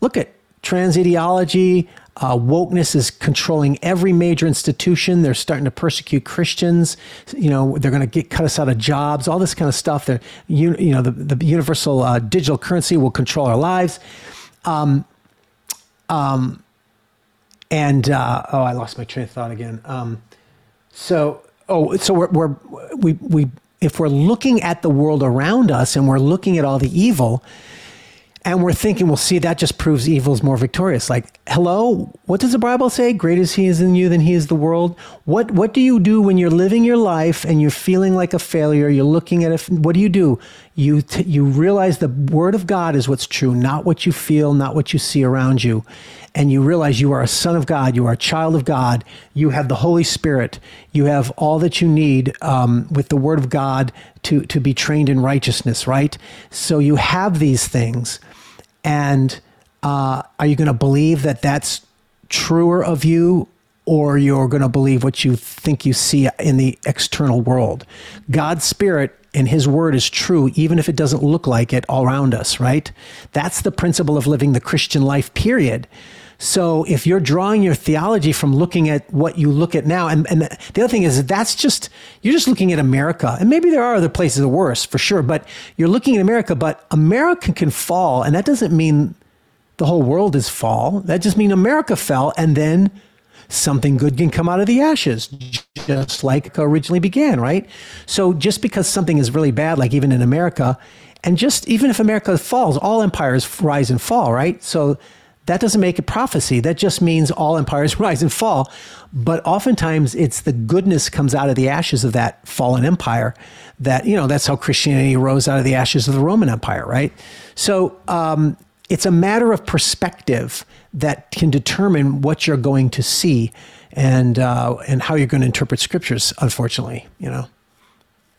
look at trans ideology, uh, wokeness is controlling every major institution. They're starting to persecute Christians. You know, they're going to get cut us out of jobs. All this kind of stuff. They're, you, you know, the, the universal uh, digital currency will control our lives. Um, um, and uh, oh, I lost my train of thought again. Um, so oh, so we're, we're we we if we're looking at the world around us and we're looking at all the evil, and we're thinking, well, see, that just proves evil is more victorious. Like, hello, what does the Bible say? Greater is He is in you than He is the world. What What do you do when you're living your life and you're feeling like a failure? You're looking at it. What do you do? You t- you realize the Word of God is what's true, not what you feel, not what you see around you, and you realize you are a son of God, you are a child of God, you have the Holy Spirit, you have all that you need um, with the Word of God to to be trained in righteousness. Right. So you have these things and uh, are you going to believe that that's truer of you, or you're going to believe what you think you see in the external world? God's Spirit and His Word is true, even if it doesn't look like it all around us, right? That's the principle of living the Christian life, period. So if you're drawing your theology from looking at what you look at now, and, and the other thing is that that's just, you're just looking at America. And maybe there are other places that are worse for sure, but you're looking at America, but America can fall. And that doesn't mean the whole world is fall. That just means America fell and then something good can come out of the ashes, just like originally began, right? So just because something is really bad, like even in America, and just even if America falls, all empires rise and fall, right? So that doesn't make it prophecy. That just means all empires [LAUGHS] rise and fall. But oftentimes it's the goodness comes out of the ashes of that fallen empire that, you know, that's how Christianity rose out of the ashes of the Roman Empire, right? So um, it's a matter of perspective that can determine what you're going to see and, uh, and how you're going to interpret scriptures, unfortunately, you know.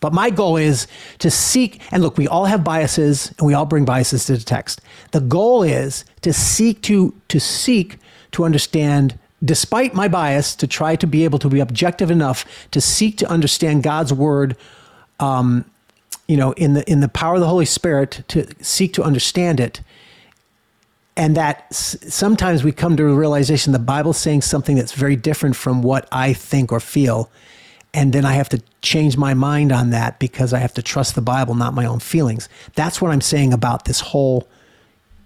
But my goal is to seek, and look, we all have biases and we all bring biases to the text. The goal is to seek to, to seek to understand, despite my bias, to try to be able to be objective enough to seek to understand God's word, um, you know, in the, in the power of the Holy Spirit to seek to understand it. And that sometimes we come to a realization the Bible's saying something that's very different from what I think or feel and then I have to change my mind on that because I have to trust the Bible, not my own feelings. That's what I'm saying about this whole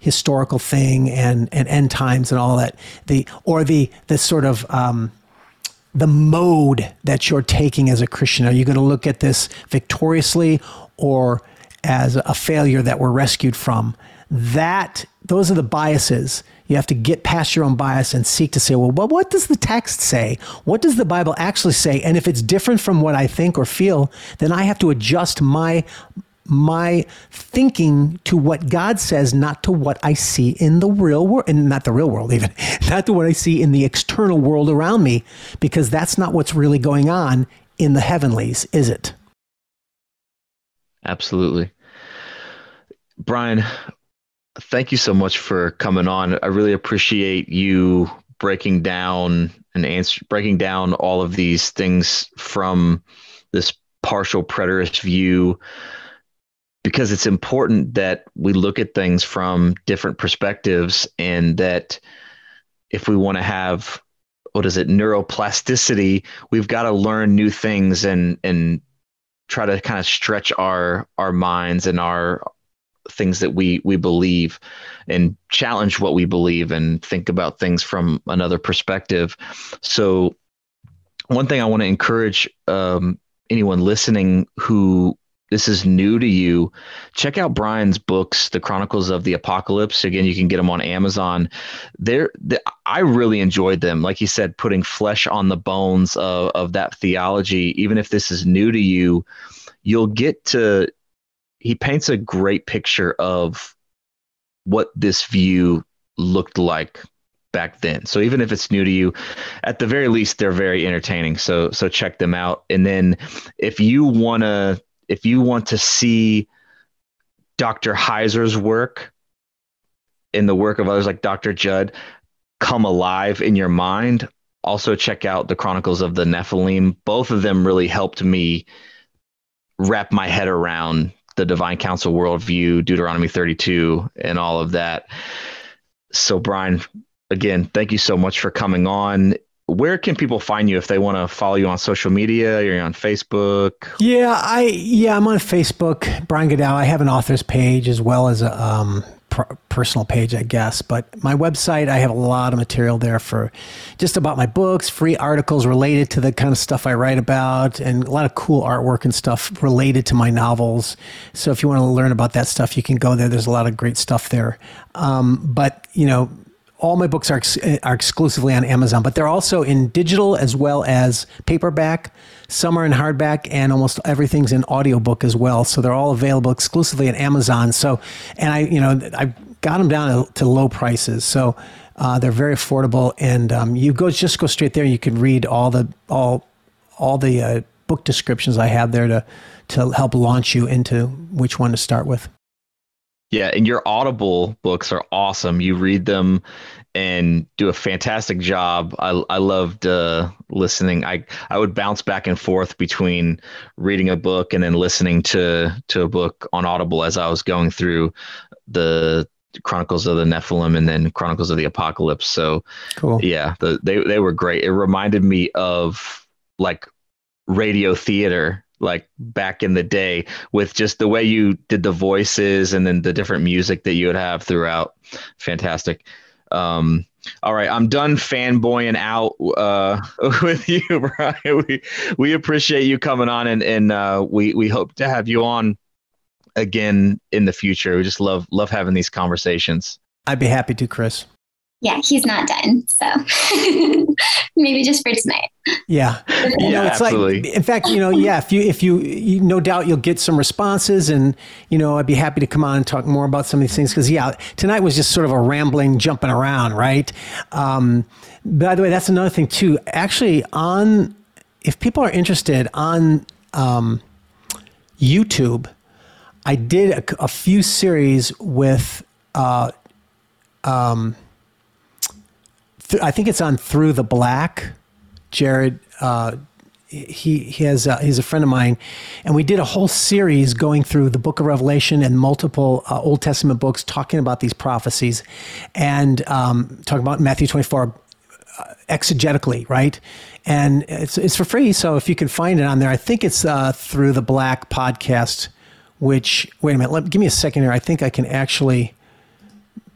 historical thing and, and end times and all that. The or the the sort of um, the mode that you're taking as a Christian. Are you going to look at this victoriously or as a failure that we're rescued from? That those are the biases you have to get past your own bias and seek to say, well, what does the text say? What does the Bible actually say? And if it's different from what I think or feel, then I have to adjust my my thinking to what God says, not to what I see in the real world, and not the real world even, [LAUGHS] not to what I see in the external world around me, because that's not what's really going on in the heavenlies, is it? Absolutely. Brian, thank you so much for coming on. I really appreciate you breaking down and answer breaking down all of these things from this partial preterist view because it's important that we look at things from different perspectives and that if we want to have what is it neuroplasticity we've got to learn new things and and try to kind of stretch our our minds and our things that we we believe and challenge what we believe and think about things from another perspective. So one thing i want to encourage um, anyone listening who this is new to you check out brian's books the chronicles of the apocalypse again you can get them on amazon they're, they, i really enjoyed them like you said putting flesh on the bones of, of that theology even if this is new to you you'll get to he paints a great picture of what this view looked like back then. So even if it's new to you, at the very least they're very entertaining. So so check them out. And then if you want to if you want to see Dr. Heiser's work in the work of others like Dr. Judd come alive in your mind, also check out the Chronicles of the Nephilim. Both of them really helped me wrap my head around the divine council worldview, Deuteronomy 32, and all of that. So, Brian, again, thank you so much for coming on. Where can people find you if they want to follow you on social media? You're on Facebook. Yeah, I yeah I'm on Facebook, Brian Godawa. I have an author's page as well as a um, personal page, I guess. But my website, I have a lot of material there for just about my books, free articles related to the kind of stuff I write about, and a lot of cool artwork and stuff related to my novels. So if you want to learn about that stuff, you can go there. There's a lot of great stuff there. Um, but you know, all my books are, ex- are exclusively on Amazon, but they're also in digital as well as paperback. Some are in hardback, and almost everything's in audiobook as well. So they're all available exclusively at Amazon. So, and I, you know, I got them down to, to low prices. So uh, they're very affordable, and um, you go just go straight there. You can read all the all all the uh, book descriptions I have there to to help launch you into which one to start with. Yeah, and your Audible books are awesome. You read them and do a fantastic job. I I loved uh, listening. I I would bounce back and forth between reading a book and then listening to to a book on Audible as I was going through the Chronicles of the Nephilim and then Chronicles of the Apocalypse. So Cool. yeah, the, they they were great. It reminded me of like radio theater like back in the day with just the way you did the voices and then the different music that you would have throughout. Fantastic. Um, all right, I'm done fanboying out uh, [LAUGHS] with you, [LAUGHS] Brian. We we appreciate you coming on, and and uh, we we hope to have you on again in the future. We just love love having these conversations. I'd be happy to, Chris. Yeah, he's not done. So [LAUGHS] maybe just for tonight. Yeah. You know, Yeah, it's absolutely. like, in fact, you know, yeah, if you, if you, you, no doubt you'll get some responses and, you know, I'd be happy to come on and talk more about some of these things. Cause yeah, tonight was just sort of a rambling, jumping around, right? Um, by the way, that's another thing too. Actually on, if people are interested on, um, YouTube, I did a, a few series with, uh, um, th- I think it's on Through the Black. Jared, uh, he he has uh, he's a friend of mine, and we did a whole series going through the Book of Revelation and multiple uh, Old Testament books, talking about these prophecies, and um, talking about Matthew twenty four uh, exegetically, right? And it's it's for free, so if you can find it on there, I think it's uh, through the Black podcast. Which wait a minute, let, give me a second here. I think I can actually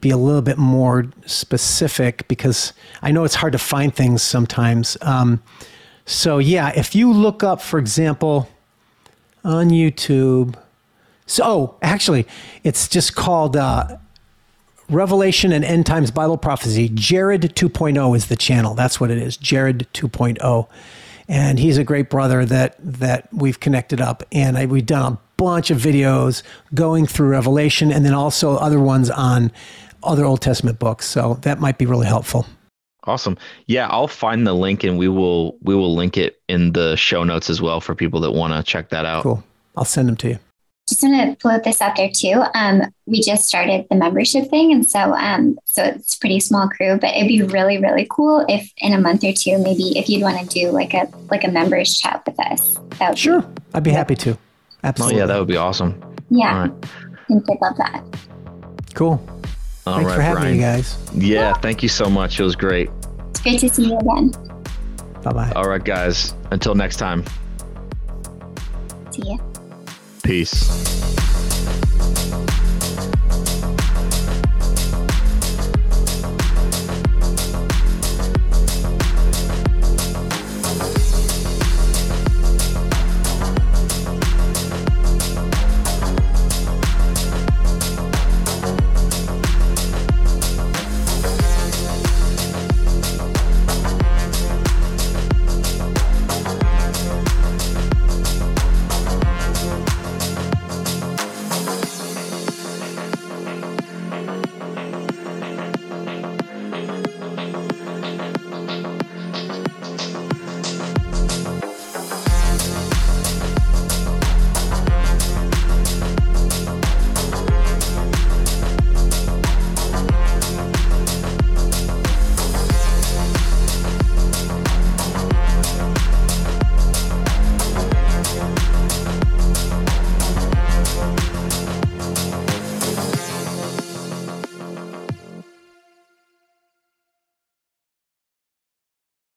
be a little bit more specific because I know it's hard to find things sometimes. Um, so yeah, if you look up, for example, on YouTube, so oh, actually, it's just called uh, Revelation and End Times Bible Prophecy. Jared 2.0 is the channel. That's what it is. Jared 2.0, and he's a great brother that that we've connected up, and I, we've done a bunch of videos going through Revelation, and then also other ones on other Old Testament books. So that might be really helpful. Awesome. Yeah, I'll find the link and we will we will link it in the show notes as well for people that want to check that out. Cool. I'll send them to you. Just want to float this out there too. Um, we just started the membership thing, and so um, so it's a pretty small crew, but it'd be really really cool if in a month or two, maybe if you'd want to do like a like a members chat with us. That would Sure. I'd be happy to. Oh Absolutely. yeah, that would be awesome. Yeah, All right. I think I'd love that. Cool. All Thanks right, for having Brian. me, guys. Yeah, thank you so much. It was great. It's great to see you again. Bye bye. All right, guys. Until next time. See you. Peace.